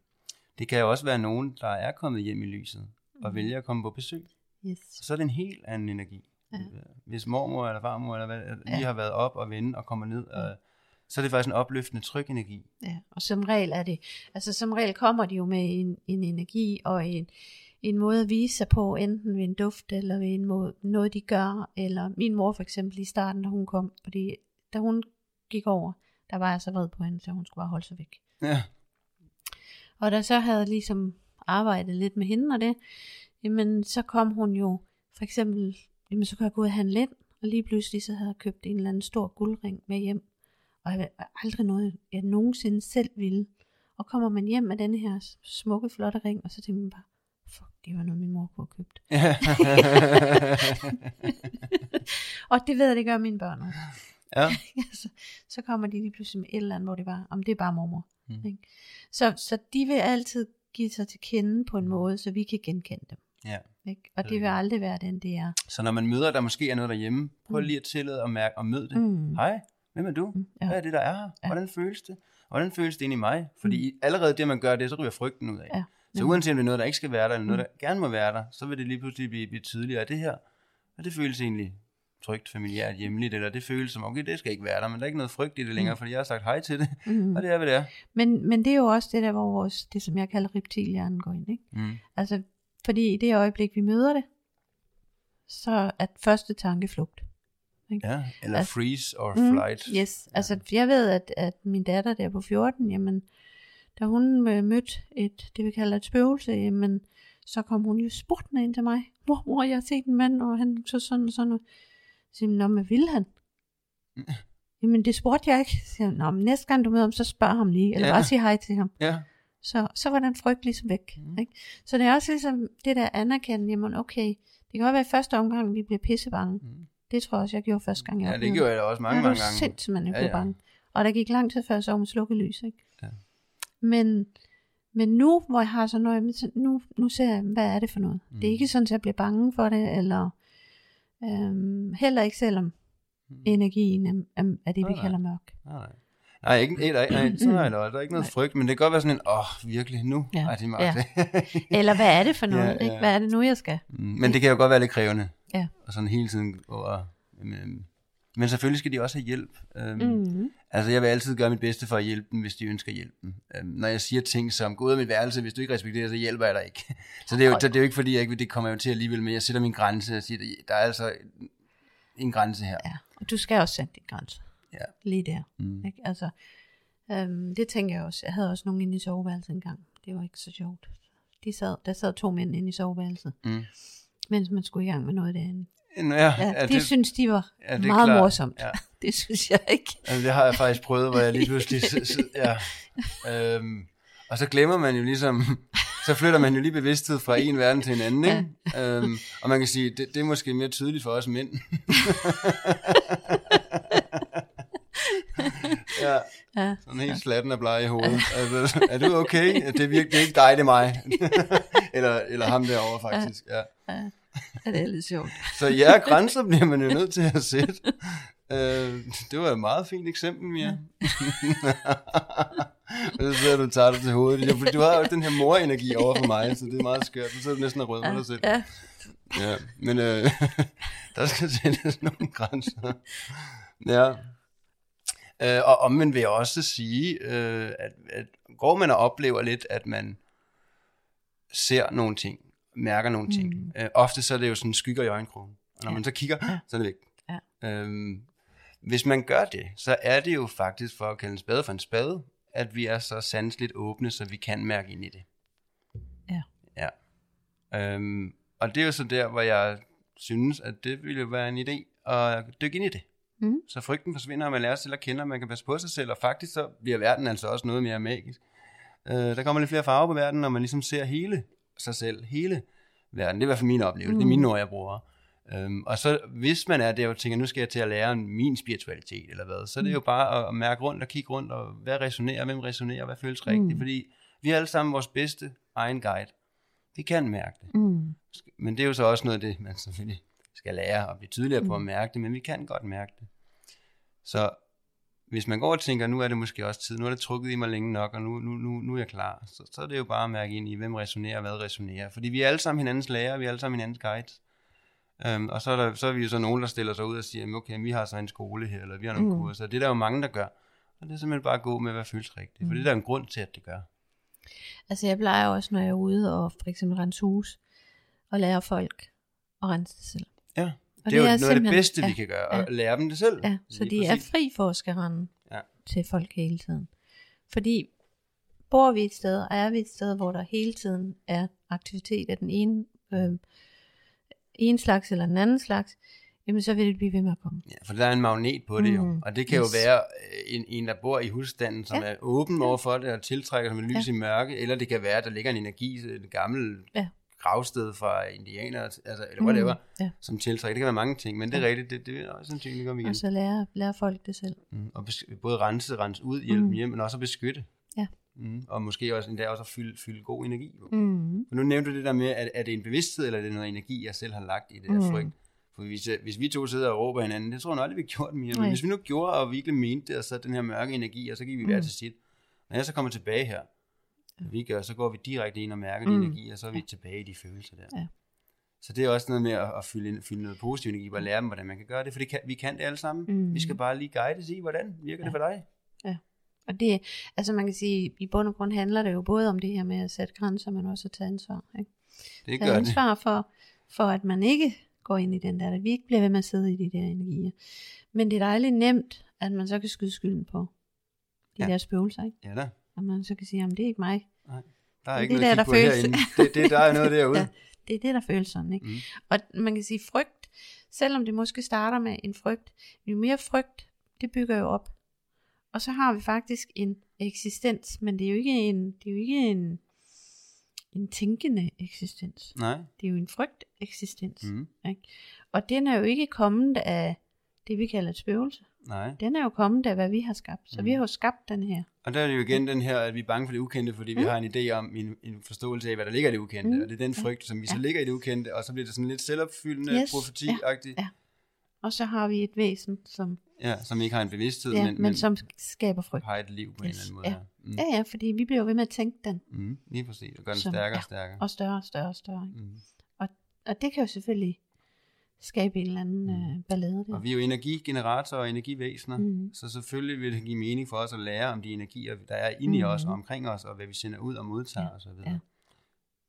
det kan jo også være nogen, der er kommet hjem i lyset, mm. og vælger at komme på besøg. Yes. Så er det en helt anden energi. Ja. Øh, hvis mormor eller farmor eller hvad, ja. lige har været op og vende og kommer ned, ja. øh, så er det faktisk en opløftende tryg energi. Ja, og som regel er det, altså som regel kommer de jo med en, en energi og en, en måde at vise sig på, enten ved en duft, eller ved en måde, noget de gør, eller min mor for eksempel i starten, da hun kom, fordi da hun gik over, der var jeg så vred på hende, så hun skulle bare holde sig væk. Ja. Og da så havde ligesom arbejdet lidt med hende og det, jamen så kom hun jo, for eksempel, jamen så kunne jeg gå ud og handle ind, og lige pludselig så havde jeg købt en eller anden stor guldring med hjem, og jeg aldrig noget, jeg nogensinde selv ville, Og kommer man hjem med den her smukke, flotte ring, og så tænker man bare, fuck, det var noget, min mor kunne have købt. og det ved jeg, det gør mine børn også. ja. så, så kommer de lige pludselig med et eller andet, hvor det bare, om det er bare mormor. Mm. Ikke? Så, så de vil altid give sig til kende på en måde, så vi kan genkende dem. ja. Ikke? Og det vil aldrig være den, det er. Så når man møder, der måske er noget derhjemme, prøv Mm. lige at tillade og mærke og møde det. Mm. Hej, hvem er du? Mm, ja. Hvad er det, der er her? Ja. Hvordan føles det? Hvordan føles det ind i mig? Fordi allerede det, man gør det, så ryger frygten ud af. Ja, så uanset om det er noget, der ikke skal være der, eller noget, der gerne må være der, så vil det lige pludselig blive, blive tydeligere, at det her, og det føles egentlig trygt, familiært, hjemligt, eller det føles som, okay, det skal ikke være der, men der er ikke noget frygt i det længere, fordi jeg har sagt hej til det, Mm. og det er, hvad det er. Men, men det er jo også det der, hvor vores, det som jeg kalder reptilhjernen går ind. Ikke? Mm. Altså, fordi i det øjeblik, vi møder det, så er første tanke flugt. Ja, eller Altså- freeze or Mm, flight. Yes, altså jeg ved, at, at min datter der på 14, jamen, da hun øh, mødte et, det vi kalder et spøgelse, jamen, så kom hun jo spurtende ind til mig. Mor, mor, jeg har set en mand, og han så sådan og sådan. Og så siger Nå, hvad vil han? Jamen, det spurgte jeg ikke. Så siger Nå, men næste gang du møder ham, så spørg ham lige, eller Ja. bare sig hej til ham. Ja, Så, så var den frygt ligesom væk. Mm. Ikke? Så det er også ligesom det der anerkendelse, jamen okay, det kan godt være i første omgang, vi bliver pissebange. Mhm. Det tror jeg også, jeg gjorde første gang, jeg ja det gjorde jeg da også mange, ja, mange det gange. sindssygt, man jo Ja, ja. bange. Og der gik lang tid før, jeg så med slukke lys, ikke? Ja. Men, men nu, hvor jeg har sådan noget, så nu, nu ser jeg, hvad er det for noget? Mm. Det er Mm. ikke sådan, at jeg bliver bange for det, eller øhm, heller ikke selvom Mm. energien er, er, er det, vi Nej, kalder mørk. Nej, nej, ikke, nej, nej, nej, er det også. Der er ikke noget Nej. frygt, men det kan godt være sådan en, åh, oh, virkelig, nu Ja, er det mørkt. Eller hvad er det for Ja, noget? ja. Ikke? Hvad er det nu, jeg skal? Mm, men det kan jo godt være lidt krævende. Ja. Og sådan hele tiden og... øhm, Men selvfølgelig skal de også have hjælp. Øhm, Mm. Altså, jeg vil altid gøre mit bedste for at hjælpe dem, hvis de ønsker hjælpen. Øhm, når jeg siger ting som, gå ud af mit værelse, hvis du ikke respekterer, så hjælper jeg dig ikke. Så det er jo, så det er jo ikke fordi, jeg ikke vil, det kommer jeg jo til alligevel med. Jeg sætter min grænse og siger, der er altså en grænse her. Ja, og du skal også sætte din grænse. Ja. Lige der. Mm. Ikke? Altså, øhm, det tænker jeg også. Jeg havde også nogen inde i soveværelset engang. Det var ikke så sjovt. De sad, der sad to mænd inde i soveværelset, Mm. mens man skulle i gang med noget derinde. Ja, Ja, ja, det, det synes de var ja, det meget klart. morsomt. Ja. Det synes jeg ikke. Altså, det har jeg faktisk prøvet, hvor jeg lige pludselig... ja. øhm, og så glemmer man jo ligesom... Så flytter man jo lige bevidsthed fra en verden til en anden, ikke? Øhm, og man kan sige, det, det er måske mere tydeligt for os mænd. ja, Ja. sådan helt slatten og bleg i hovedet. Altså, er du okay? Det er virkelig det er ikke dig, det er mig. eller, eller ham derovre, faktisk. Ja. Ja, det er lidt sjovt. Så ja, grænser bliver man jo nødt til at sætte. Øh, det var et meget fint eksempel, Mia. Og så sidder du og tager det til hovedet. Ja, du har jo den her morenergi over for mig, så det er meget skørt. Du sidder næsten og rød med dig selv. Ja, Ja, men øh, der skal sættes nogle grænser. Ja. Øh, og omvendt vil jeg også sige, øh, at, at går man og oplever lidt, at man ser nogle ting, mærker nogle ting. Mm. Øh, ofte så er det jo sådan skygger i øjenkrogen. Og når Ja. man så kigger, Ja. så er det væk. Ja. Øhm, hvis man gør det, så er det jo faktisk for at kalde en spade for en spade, at vi er så sandsligt åbne, så vi kan mærke ind i det. Ja. Ja. Øhm, og det er jo så der, hvor jeg synes, at det ville jo være en idé at dykke ind i det. Mm. Så frygten forsvinder, og man lærer sig selv at kende, og man kan passe på sig selv, og faktisk så bliver verden altså også noget mere magisk. Øh, der kommer lidt flere farver på verden, når man ligesom ser hele sig selv, hele verden. Det er i hvert fald min oplevelse, mm. det er mine ord, jeg bruger. Øhm, og så hvis man er der og tænker, nu skal jeg til at lære min spiritualitet, eller hvad, så er det jo bare at, mærke rundt og kigge rundt, og hvad resonerer, hvem resonerer, hvad føles rigtigt, Mm. fordi vi er alle sammen vores bedste egen guide. Vi kan mærke det. Mm. Men det er jo så også noget af det, man selvfølgelig skal lære og blive tydeligere på at Mm. mærke det, men vi kan godt mærke det. Så hvis man går og tænker, nu er det måske også tid, nu er det trukket i mig længe nok, og nu, nu, nu, nu er jeg klar, så, så er det jo bare at mærke ind i, hvem resonerer, hvad resonerer. Fordi vi er alle sammen hinandens lærer, vi er alle sammen hinandens guides. Um, og så er, der, så er vi jo så nogen, der stiller sig ud og siger, "Jamen, okay, vi har så en skole her, eller vi har nogle Mm. mm. kurser. Det er der jo mange, der gør. Og det er simpelthen bare at gå med, hvad føles rigtigt. For det er der en grund til, at det gør. Altså jeg plejer også, når jeg er ude og for eksempel rense hus, og lære folk at rense det selv. Ja, Og det er jo noget af det bedste, ja, vi kan gøre, ja. at lære dem det selv. Ja, så de er præcis. fri for at skal rende Ja. til folk hele tiden. Fordi bor vi et sted, og er vi et sted, hvor der hele tiden er aktivitet af den ene, øh, ene slags eller den anden slags, jamen så vil det blive ved med at komme. Ja, for der er en magnet på det jo. Mm, Og det kan yes. jo være øh, en, en, der bor i husstanden, som Ja. er åben over for det og tiltrækker som en lys Ja. i mørke, eller det kan være, at der ligger en energi, et gammelt Ja. Gravsted fra indianere, altså, eller whatever, Mm, ja. som tiltrækker. Det kan være mange ting, men det er Ja. rigtigt, det, det er også sandsynligt komme igen. Og så lærer, lærer folk det selv. Mm, og både rense, rense ud, hjælpe Mm. hjem, men også at beskytte. Ja. Mm, og måske også endda også at fylde, fylde god energi. på. Mm. For nu nævnte du det der med, at er det en bevidsthed, eller er det noget energi, jeg selv har lagt i det der Mm. frygt? For hvis, jeg- hvis vi to sidder og råber hinanden, det tror jeg aldrig, vi gjorde mere. Men hvis vi nu gjorde, og virkelig mente det, og så den her mørke energi, og så gik vi hver Mm. til sit. Når jeg så kommer tilbage her, og vi gør, så går vi direkte ind og mærker mm. De energi, og så er vi Ja. tilbage i de følelser der. Ja. Så det er også noget med at, at fylde, ind- fylde noget positiv energi, og lære dem, hvordan man kan gøre det, for det kan, vi kan det alle sammen. Mm. Vi skal bare lige guides i, hvordan virker det Ja. for dig? Og det, altså man kan sige, i bund og grund handler det jo både om det her med at sætte grænser, men også at tage ansvar. Ikke? Det Tage gør det. ansvar for, for, at man ikke går ind i den der, at vi ikke bliver ved med at sidde i de der energier. Men det er dejligt nemt, at man så kan skyde skylden på de Ja. der spøgelser, ikke? Ja da. Og man så kan sige, at det er ikke mig. Der er Det er ikke det noget der, der føles. herinde. Det, det, der er noget derude. Ja. Det er det, der føles sådan, ikke? Mm. Og man kan sige frygt, selvom det måske starter med en frygt, jo mere frygt, det bygger jo op. Og så har vi faktisk en eksistens, men det er jo ikke en, det er jo ikke en, en tænkende eksistens. Nej. Det er jo en frygt eksistens. Mm. Ikke? Og den er jo ikke kommet af det, vi kalder et spøgelse. Nej. Den er jo kommet af, hvad vi har skabt. Så Mm. vi har jo skabt den her. Og der er det jo igen den her, at vi er bange for det ukendte, fordi vi Mm. har en idé om, en, en forståelse af, hvad der ligger i det ukendte. Mm. Og det er den Ja. frygt, som vi så Ja. ligger i det ukendte, og så bliver det sådan lidt selvopfyldende, Yes. profeti-agtigt. Ja. Og så har vi et væsen, som, Ja, som ikke har en bevidsthed, ja, men, men, men som skaber frygt. har et liv på Yes. en eller anden måde. Ja. Mm. Ja, ja, fordi vi bliver ved med at tænke den. Mm. Lige præcis, og gør den Som- stærkere ja. og stærkere. Og større og større og større. ikke? Mm. Og det kan jo selvfølgelig skabe en eller anden Mm. øh, ballade der. Og vi er jo energigeneratorer og energivæsener, Mm. så selvfølgelig vil det give mening for os at lære om de energier, der er inde i os Mhm. og omkring os, og hvad vi sender ud og modtager Ja, osv. ja.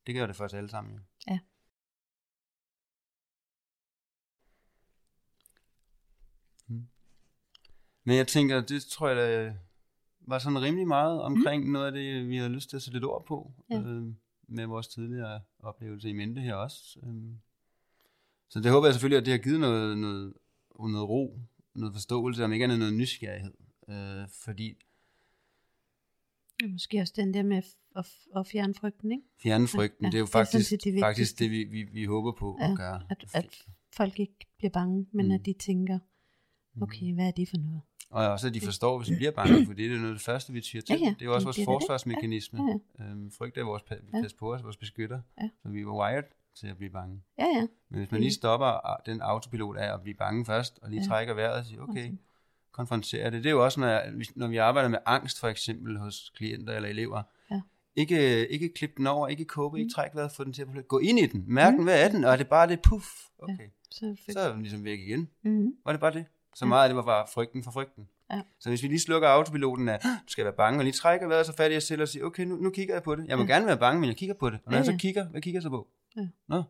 Det gør det for os alle sammen. Ja. Mm. Men jeg tænker, det tror jeg, der var sådan rimelig meget omkring mm. noget af det, vi havde lyst til at sætte lidt ord på, Ja. øh, med vores tidligere oplevelse i mente her også. Øh. Så det håber jeg selvfølgelig, at det har givet noget, noget, noget ro, noget forståelse, om ikke andet noget nysgerrighed. Øh, fordi Ja, Måske også den der med at, at, fjerne frygten, ikke? fjerne frygten, Ja, det er jo det er faktisk, set det faktisk det, vi, vi, vi håber på Ja, at gøre. At, at folk ikke bliver bange, men Mm. at de tænker, Mm. okay, hvad er det for noget? Og også, at de forstår, hvis vi bliver bange, for det er noget af det første, vi tyrer til. Ja, ja, Det er jo også det- vores det er da det. forsvarsmekanisme. Ja, Øhm, frygt er vores pa- Ja. pas på os, vores beskytter. Ja. Så vi var wired til at blive bange. Ja, ja. Men hvis man lige stopper ah, den autopilot af at blive bange først, og lige Ja. trækker vejret og siger, okay, konfrontere det. Det er jo også, når, når vi arbejder med angst for eksempel hos klienter eller elever. Ja. Ikke, ikke klip den over, ikke kåbe, ikke Mm. træk vejret, få den til at gå ind i den. Mærk Mm. den, hvad er den? Og er det bare det puff? Okay. Så, Så er den ligesom væk igen. mm-hmm. Var det bare det? Så Ja. meget af det var bare frygten for frygten. Ja. Så hvis vi lige slukker autopiloten af, du skal være bange, og lige trækker vejret så fat i os selv og siger, okay, nu, nu kigger jeg på det. Jeg må Ja. gerne være bange, men jeg kigger på det. Og når Ja, jeg så ja. kigger, hvad kigger jeg så på? Ja. Nå,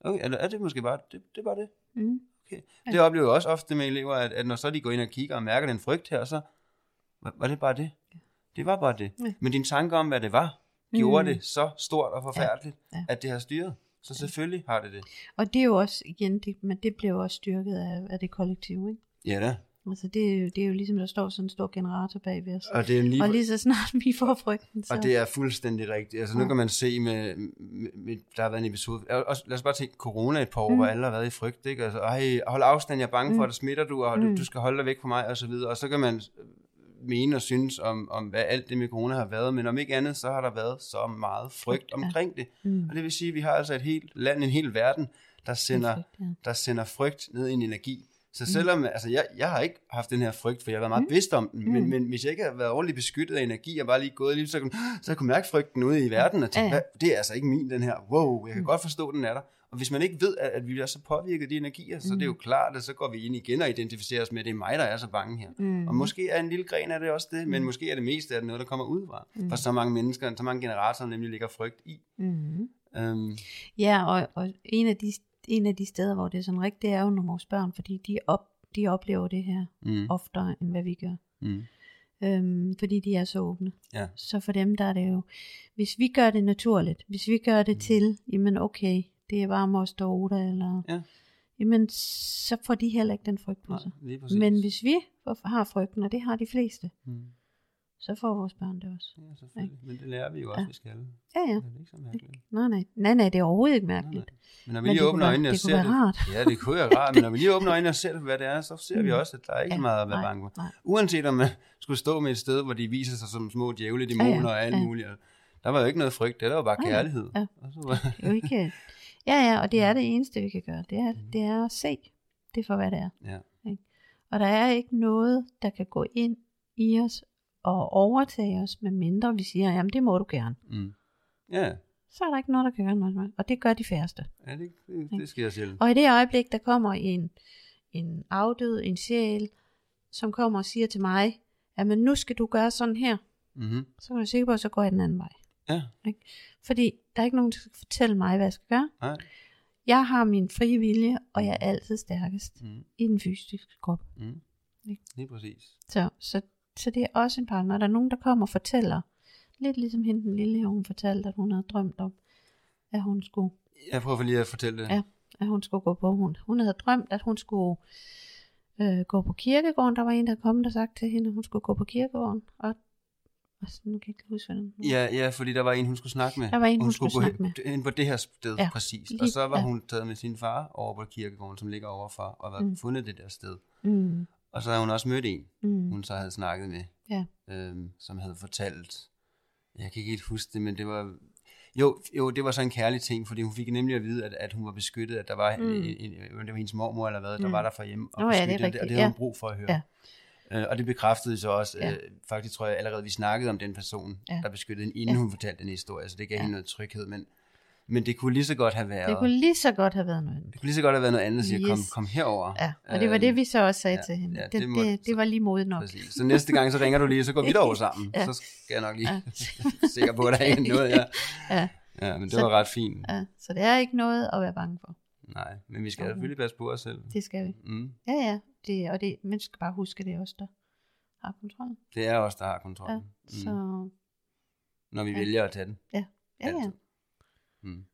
okay, er det, er det måske bare, det, det er bare det. Mm. Okay. Ja. Det oplever jeg også ofte med elever, at, at når så de går ind og kigger og mærker den frygt her, så var, var det bare det. Det var bare det. Ja. Men din tanke om, hvad det var, gjorde Mm. det så stort og forfærdeligt, Ja. at det har styret. Så selvfølgelig har det det. Og det er jo også, igen, det, men det bliver jo også styrket af, af det kollektive, ikke? Ja da. Altså det, er jo- det er jo ligesom, der står sådan en stor generator bag ved os. Og det er lige, Og lige så snart vi får frygten, så... Og det er fuldstændig rigtigt. Altså nu Ja. kan man se med, med, med der har været en episode, også, lad os bare tænke corona et par år, mm. Hvor alle har været i frygt, ikke? Altså, ej, hold afstand, jeg er bange for, Mm. at der smitter du, og du, Mm. du skal holde dig væk fra mig, og så videre. Og så kan man mene og synes om, om, hvad alt det med corona har været, men om ikke andet, så har der været så meget frygt omkring det. mm. Og det vil sige, at vi har altså et helt land, en hel verden, der sender, Frygt, ja. der sender frygt ned i en energi. Så selvom, altså jeg, jeg har ikke haft den her frygt, for jeg har været meget Mm. bevidst om den, men, Mm. men hvis jeg ikke har været ordentligt beskyttet af energi, og bare lige gået lige, så, kunne, så jeg kunne mærke frygten ude i verden, og tænke, Ja, ja. "Hvad? det er altså ikke min, den her, wow, jeg kan Mm. godt forstå, den er der. Og hvis man ikke ved, at, at vi er så påvirket af de energier, så er det jo Mm. klart, at så går vi ind igen og identificerer os med, at det er mig, der er så bange her. Mm. Og måske er en lille gren af det også det, men Mm. måske er det meste af det noget, der kommer udefra. Mm. For så mange mennesker, så mange generatorer nemlig ligger frygt i. Mm. Um, Ja, og, og en, af de, en af de steder, hvor det er sådan rigtigt, det er jo nogle vores børn, fordi de, op, de oplever det her mm, oftere, end hvad vi gør. mm, Øhm, fordi de er så åbne. Ja. Så for dem, der er det jo, hvis vi gør det naturligt, hvis vi gør det Mm. til, jamen okay, det er bare moster Oda, eller Ja. jamen så får de heller ikke den frygt på Nej, sig. præcis. Men hvis vi har frygten, og det har de fleste, Mm. Så får vores børn det også. Ja, selvfølgelig. Men det lærer vi jo også, Ja. vi skal. Ja, ja. Det er ikke så mærkeligt. Nej, nej. Nej, nej, det er overhovedet ikke Nej, mærkeligt. nej. Men når vi Men lige åbner øjnene og ser det, rart. ja, det kunne være rart, men når vi lige åbner øjnene og ser, hvad det er, så ser vi Mm. også, at der er ikke Ja, meget at være nej, bange for. nej. Uanset om man skulle stå med et sted, hvor de viser sig som små djævle, dæmoner og alt ja. muligt. Der var jo ikke noget frygt, det der var bare Nej, kærlighed. ja. Og så var, Det er jo ikke... Ja, ja, og det er det eneste, vi kan gøre. Det er, det er at se det for, hvad det er. ja. Og der er ikke noget, der kan gå ind i os og overtage os, med mindre vi siger, jamen det må du gerne. Mm. Ja, Så er der ikke noget, der kan gøre noget. Og det gør de færreste. ja det, det, det sker sjældent. Og i det øjeblik, der kommer en, en afdød, en sjæl, som kommer og siger til mig, jamen nu skal du gøre sådan her, Mm-hmm. så er jeg sikker på, at så går jeg den anden vej. Ja, Fordi der er ikke nogen, der skal fortælle mig, hvad jeg skal gøre. nej. Jeg har min frie vilje, og jeg er altid stærkest Mm. i den fysiske krop. Mm. Ikke? Lige præcis. Så, så, så det er også en partner. Der er nogen, der kommer og fortæller, lidt ligesom hende den lille, hun fortalte, at hun havde drømt om, at hun skulle, Jeg prøver lige at fortælle det. Ja. at hun skulle gå på hun. Hun havde drømt, at hun skulle øh, gå på kirkegården. Der var en, der kom og sagt til hende, at hun skulle gå på kirkegården. Og, og så, nu kan jeg ikke huske, hvad den Ja, ja, fordi der var en, hun skulle snakke med. Der var en, hun skulle skulle gå snakke med. hen, ind på det her sted, Ja, præcis. Og lige- så var ja. hun taget med sin far over på kirkegården, som ligger overfor, og var Mm. fundet det der sted. Mm, Og så havde hun også mødt en, mm, hun så havde snakket med, ja. øhm, som havde fortalt, jeg kan ikke helt huske det, men det var, jo, jo, det var så en kærlig ting, fordi hun fik nemlig at vide, at, at hun var beskyttet, at der var, Mm. en, en, en, det var hendes mormor eller hvad, der Mm. var der for hjemme og Nå ja, det beskyttede, og det havde hun ja. brug for at høre. Ja. Øh, og det bekræftede så også, Ja. øh, faktisk tror jeg allerede, vi snakkede om den person, Ja. der beskyttede hende, inden Ja. hun fortalte den historie, så det gav Ja. hende noget tryghed, men, men det kunne lige så godt have været, Det kunne lige så godt have været noget andet. det kunne lige så godt have været noget andet, at sige, kom, Yes. kom herover. Ja, og det var det, vi så også sagde ja, til hende. ja, det, det må- det, det var lige modigt nok. Præcis. Så næste gang, så ringer du lige, så går vi derover sammen. Ja. Så skal jeg nok lige Ja. sikker på, at der er noget. Ja. Ja, ja, men det Så- var ret fint. ja, så det er ikke noget at være bange for. Nej, men vi skal Okay. selvfølgelig passe på os selv. Det skal vi. Mm. Ja, ja. Det, og det, man skal bare huske, det er os, der har kontrol. Det er os, der har kontrollen. Ja, så Mm. Når vi ja. vælger at tage den. ja, ja. Altid. Mm.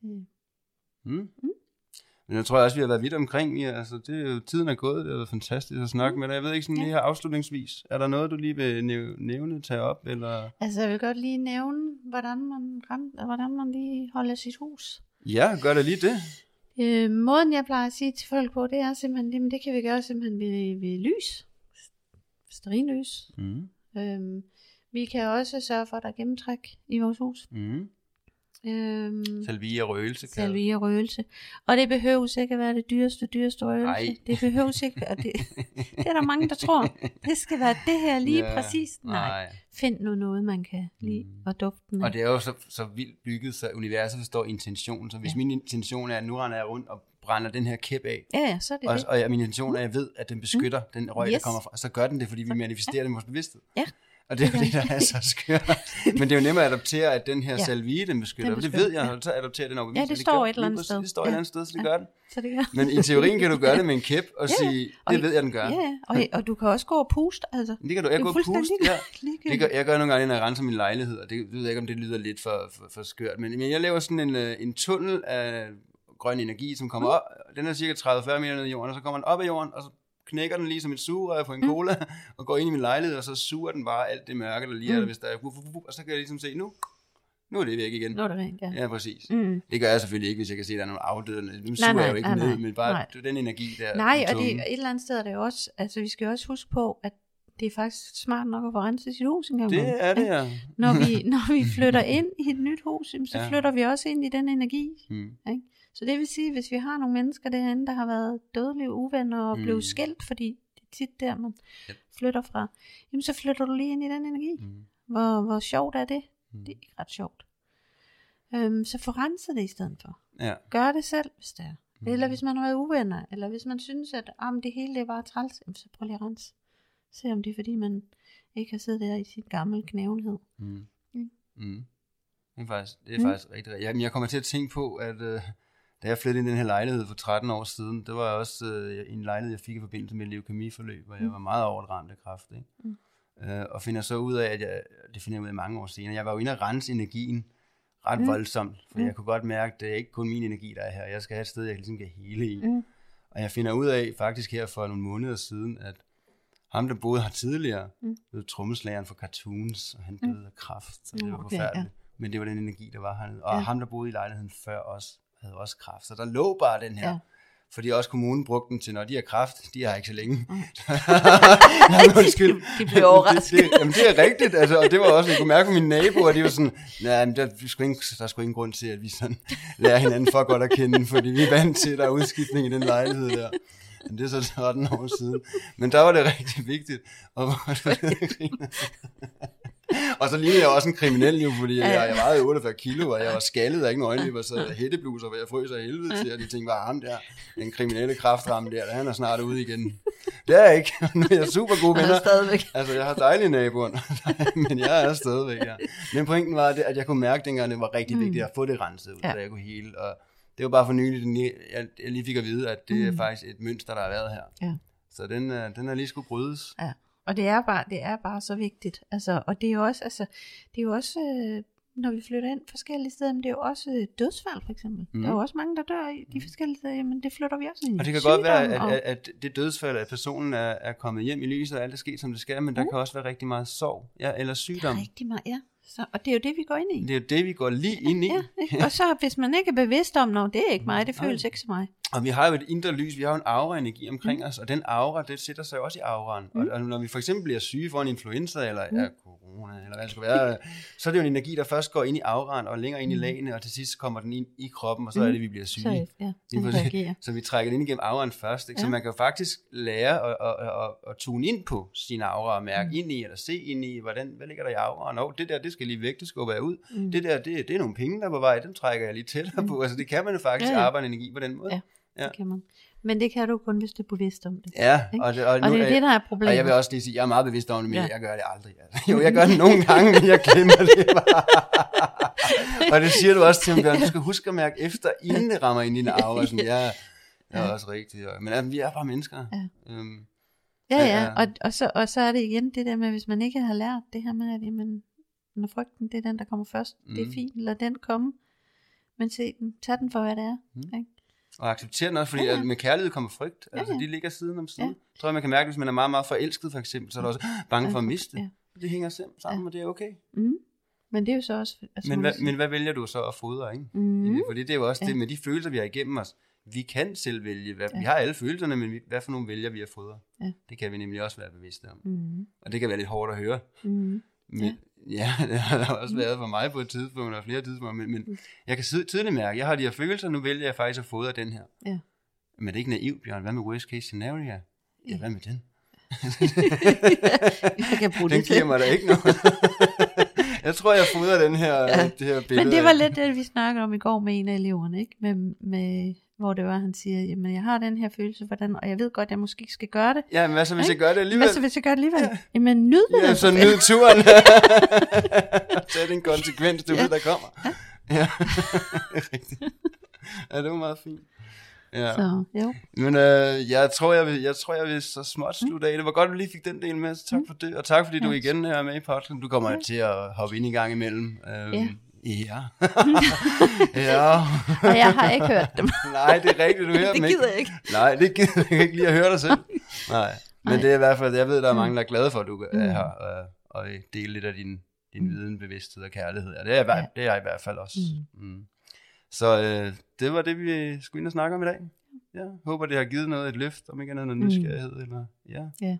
Det, Mm. Men jeg tror også, vi har været vidt omkring. Ja, altså, det er jo, tiden er gået. Det har været fantastisk at snakke med dig. Jeg ved ikke sådan Mm. Ja. lige her afslutningsvis. Er der noget, du lige vil næv- nævne, tage op? Eller? altså, jeg vil godt lige nævne, hvordan man, hvordan man lige holder sit hus. Ja, gør da lige det. Øh, måden, jeg plejer at sige til folk på, det er simpelthen, jamen, det kan vi gøre simpelthen ved, ved lys. Sterinlys. Mm. Øhm, vi kan også sørge for, at der er gennemtræk i vores hus. Mm. Øhm, Salvia røgelse. salvia røgelse. Og det behøves ikke at være det dyreste, dyreste røgelse. Nej. Det behøves ikke, og det, det er der mange, der tror. Det skal være det her lige Ja, præcis. Nej. nej. Find nu noget, man kan lide Mm. og dufte med. Og det er jo så, så vildt bygget, så universet forstår intention. Så hvis Ja. ja. min intention er, at nu render jeg rundt og brænder den her kæp af, Ja, ja, så er det og, det. og min intention er, at jeg ved, at den beskytter mm. den røg, yes. Der kommer fra, så gør den det, fordi vi manifesterer det i vores bevidsthed. Ja. Og det er jo det, der er så skørt. Men det er jo nemmere at adoptere, at den her Ja. salvie, den beskytter. Den beskytter. Det ved jeg, og så adopterer den over Ja, det står et eller andet sted. Det står et eller andet sted, så det Ja. gør den. Så det gør. Men i teorien kan du gøre det med en kæp og Ja, ja. sige, Og det ved jeg, den gør. Ja. Og, og du kan også gå og puste, altså. Det kan du, Det jeg går og puste, ja. Det gør, jeg gør nogle gange, når jeg renser min lejlighed, og det, det ved jeg ikke, om det lyder lidt for, for, for skørt, men, men jeg laver sådan en, øh, en tunnel af grøn energi, som kommer Mm. op, den er cirka 30-40 meter ned i jorden, og så kommer den op af jorden, og så knækker den lige som et sugerør på en Mm. cola, og går ind i min lejlighed, og så suger den bare alt det mørke, der lige er Mm. der, hvis der er, og så kan jeg ligesom se, nu, nu er det væk igen. Nu er det rent, ja. Ja, præcis. Mm. Det gør jeg selvfølgelig ikke, hvis jeg kan se, at der er nogle afdøde. Nu Nej, suger nej, jeg jo ikke nej, ned, nej, men bare nej. den energi der. Nej, og det, et eller andet sted er det også, altså vi skal også huske på, at det er faktisk smart nok at få renset sit hus en gang. imellem, Det er det, ikke? ja. Når vi, når vi flytter ind i et nyt hus, så Ja. flytter vi også ind i den energi. Hmm. Så det vil sige, hvis vi har nogle mennesker derinde, der har været dødelige uvenner og Mm. blevet skilt, fordi det er tit der, man Yep. flytter fra, jamen så flytter du lige ind i den energi. Hmm. Hvor, hvor sjovt er det? Hmm. Det er ikke ret sjovt. Øhm, så få renset det i stedet for. Ja. Gør det selv, hvis det er. Mm. Eller hvis man har været uvenner, eller hvis man synes, at ah, det hele det er bare træls, jamen, så prøv lige at rense. Se om det er, fordi man ikke har siddet der i sin gamle knævenhed. Mm. Mm. Mm. Det er faktisk, det er Mm. faktisk rigtig rigtigt. Jamen, jeg kommer til at tænke på, at øh, da jeg flyttede ind i den her lejlighed for 13 år siden, det var også øh, en lejlighed, jeg fik i forbindelse med et leukemiforløb, hvor jeg Mm. var meget overramt ramt af kræft. Ikke? Mm. Øh, og finder så ud af, at jeg, det finder jeg ud af mange år senere, jeg var jo inde og rense energien ret Mm. voldsomt, for Mm. jeg kunne godt mærke, at det er ikke kun min energi, der er her. Jeg skal have et sted, jeg ligesom kan hele i. Mm. Og jeg finder ud af faktisk her for nogle måneder siden, at ham, der boede her tidligere, Mm. mm. trommeslageren for cartoons, og han døde af kræft, så det var okay, forfærdeligt. Men det var den energi, der var hernede. Og Ja. ham, der boede i lejligheden før os, havde også kræft. Så der lå bare den her. Ja. Fordi også kommunen brugte den til, når de har kræft, de har ikke så længe. Mm. Jamen, undskyld. De blev overrasket. Det, det, jamen, det er rigtigt, altså, og det var også, jeg kunne mærke på mine naboer, de var sådan, nej, men der, er sgu ingen, der er sgu ingen grund til, at vi sådan lærer hinanden for godt at kende, fordi vi er vant til, at der er udskiftning i den lejlighed der. Men det er så 13 år siden. Men der var det rigtig vigtigt. Og, og så lignede jeg også en kriminel jo, fordi Ja, jeg, jeg vejede 48 kilo, og jeg var skaldet af ikke øjenlipper, så jeg hættebluser, hvor jeg frøs af helvede til, og de tænkte, bare ham der, den kriminelle kraftramme der, han er snart ude igen. Det er jeg ikke. Nu er jeg super gode er venner. stadigvæk. Altså, jeg har dejlige naboer, men jeg er stadigvæk, ja. Men pointen var, det, at jeg kunne mærke dengang, det var rigtig Mm. vigtigt at få det renset ud, Ja. så jeg kunne hele. Og det var bare for nyligt, at jeg lige fik at vide, at det er Mm. faktisk et mønster, der har været her. Ja. Så den, øh, den er lige skulle brydes. Ja. Og det er bare, det er bare så vigtigt. Altså, og det er jo også, altså, det er jo også, øh, når vi flytter ind forskellige steder, men det er jo også øh, dødsfald for eksempel. Mm. Der er jo også mange, der dør i de forskellige steder, jamen det flytter vi også ind i. Og det kan godt være, at, og- at, at det dødsfald, at personen er, er kommet hjem i lyset, og alt er sket, som det skal, men der Mm. kan også være rigtig meget sorg, ja, eller sygdom. er rigtig meget, ja. Så, og det er jo det, vi går ind i. Det er jo det, vi går lige ind i. Ja, ikke? Og så hvis man ikke er bevidst om, noget, det er ikke mig, det Nej. føles ikke som mig. Og vi har jo et indre lys, vi har jo en aura-energi omkring Mm. os, og den aura, det sætter sig jo også i auraen. Mm. Og, og når vi for eksempel bliver syge for en influenza, eller Mm. ja, corona, eller hvad det skulle være, så er det jo en energi, der først går ind i auraen, og længere ind i Mm. lagene, og til sidst kommer den ind i kroppen, og så Mm. er det, vi bliver syge. Så, ja, den. Så vi trækker den ind igennem auraen først. Ikke? Ja. Så Ja. man kan jo faktisk lære at, at, at, at, at tune ind på sin aura, og mærke Mm. ind i, eller se ind i, hvordan, hvad ligger der i auraen. Nå, det der, det skal lige væk, det skubber jeg ud. Mm. Det der, det, det er nogle penge, der er på vej, dem trækker jeg lige tættere Mm. på. Altså det kan man jo faktisk Ja, ja. arbejde energi på den måde. Ja. Ja. Det kan man. Men det kan du kun, hvis du er bevidst om det. Ja, Ikke? og det, og Og nu, det er det, der er og problemet. jeg vil også lige sige, jeg er meget bevidst om det, men Ja. jeg gør det aldrig. Altså. Jo, jeg gør det nogle gange, men jeg glemmer det bare. og det siger du også til mig, Bjørn, du skal huske at mærke efter, inden det rammer ind i din aura. Sådan, ja, det er Ja. også rigtigt. og- Men altså, vi er bare mennesker. Ja. Øhm, ja, ja. og, og, så, og så er det igen det der med, hvis man ikke har lært det her med, at jamen, når frygten, det er den, der kommer først. Mm. Det er Mhm. fint, lad den komme. Men se den, tag den for, hvad det er. Mhm. Ikke? og acceptere den også, fordi Ja, ja, ja. ja. med kærlighed kommer frygt. Ja, Altså, ja. de ligger side om side. Ja. Ja. tror jeg, man kan mærke, hvis man er meget, meget forelsket, for eksempel, så er der også bange for at miste. Ja. Det hænger sammen, sammen og det er okay. Mm. Men det er jo så også... Altså, Men hvad, men hvad vælger du så at fodre, ikke? Mhm. Fordi det er jo også Ja. det med de følelser, vi har igennem os. Vi kan selv vælge. Hvad, Ja. Vi har alle følelserne, men vi, hvad for nogle vælger vi at fodre? Ja. Det kan vi nemlig også være bevidste om. Mhm. Og det kan være lidt hårdt at høre. Mhm. Men, ja. Ja, det har der også været for mig på et tidspunkt, og flere tidspunkter. Men, men jeg kan tydeligt mærke, jeg har de her følelser, nu vælger jeg faktisk at fodre den her. Ja. Men det er ikke naivt, Bjørn. Hvad med worst case scenario? Ja, Ja. hvad med den? Jeg kan bruge Den det giver mig da ikke noget. jeg tror, jeg fodrer den her, Ja. det her billede. Men det var lidt det, vi snakkede om i går med en af eleverne, ikke? Med, med, hvor det var, han siger, jamen jeg har den her følelse, hvordan, og jeg ved godt, jeg måske ikke skal gøre det. Ja, men hvad så, hvis jeg gør det alligevel? Hvad så, hvis jeg gør det alligevel? Ja. Jamen nyd det. Ja, da så nyd turen. Tag den konsekvens, du Ja. ved, der kommer. Ja, rigtigt. Ja, det var meget fint. Ja. Så, jo. Men øh, jeg, tror, jeg, vil, jeg tror, jeg vil så småt slutte af. Det var godt, at du lige fik den del med, så tak for det. Og tak, fordi du Ja. igen er med i podcasten. Du kommer Ja. til at hoppe ind i gang imellem. Øhm, Ja. Ja. ja. Og jeg har ikke hørt dem. Nej, det er rigtigt, du hører det dem ikke. gider jeg ikke. Nej, det gider jeg ikke lige at høre dig selv. Nej, men Nej. det er i hvert fald, jeg ved, der er Mm. mange, der er glade for, at du Mm. er her og, og dele lidt af din, din Mm. viden, bevidsthed og kærlighed. Og det er, jeg, Ja. det er jeg i hvert fald også. Mm. Så øh, det var det, vi skulle ind og snakke om i dag. Ja, håber, det har givet noget et løft, om ikke andet noget Mm. nysgerrighed. Eller, ja. Ja.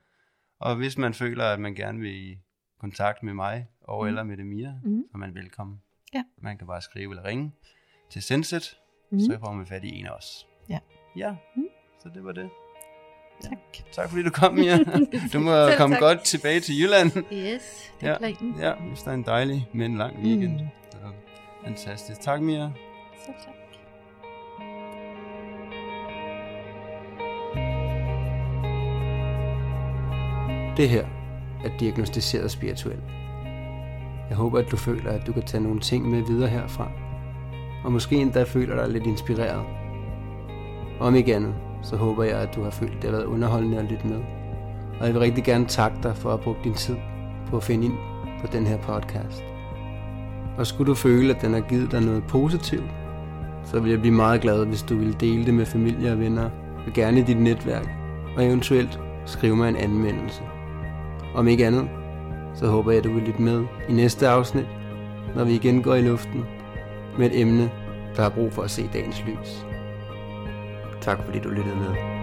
Og hvis man føler, at man gerne vil i kontakt med mig, og Mm. eller med Demia, Mm. så er man velkommen. Ja. Man kan bare skrive eller ringe til Senset, Mm. så får man fat i en af os. Ja. Ja, Mm. så det var det. Tak. Tak fordi du kom, Mia. Du må Selv komme tak. godt tilbage til Jylland. Yes, det er Ja. planen. Ja, hvis der er en dejlig, men lang weekend. Mm. Så, fantastisk. Tak, Mia. Så tak. Det her er diagnostiseret spirituelt. Jeg håber, at du føler, at du kan tage nogle ting med videre herfra. Og måske endda føler dig lidt inspireret. Om ikke andet, så håber jeg, at du har følt, at det har været underholdende at lytte med. Og jeg vil rigtig gerne takke dig for at have brugt din tid på at finde ind på den her podcast. Og skulle du føle, at den har givet dig noget positivt, så vil jeg blive meget glad, hvis du vil dele det med familie og venner, og gerne i dit netværk, og eventuelt skrive mig en anmeldelse. Om ikke andet, så håber jeg, at du vil lytte med i næste afsnit, når vi igen går i luften med et emne, der har brug for at se dagens lys. Tak fordi du lyttede med.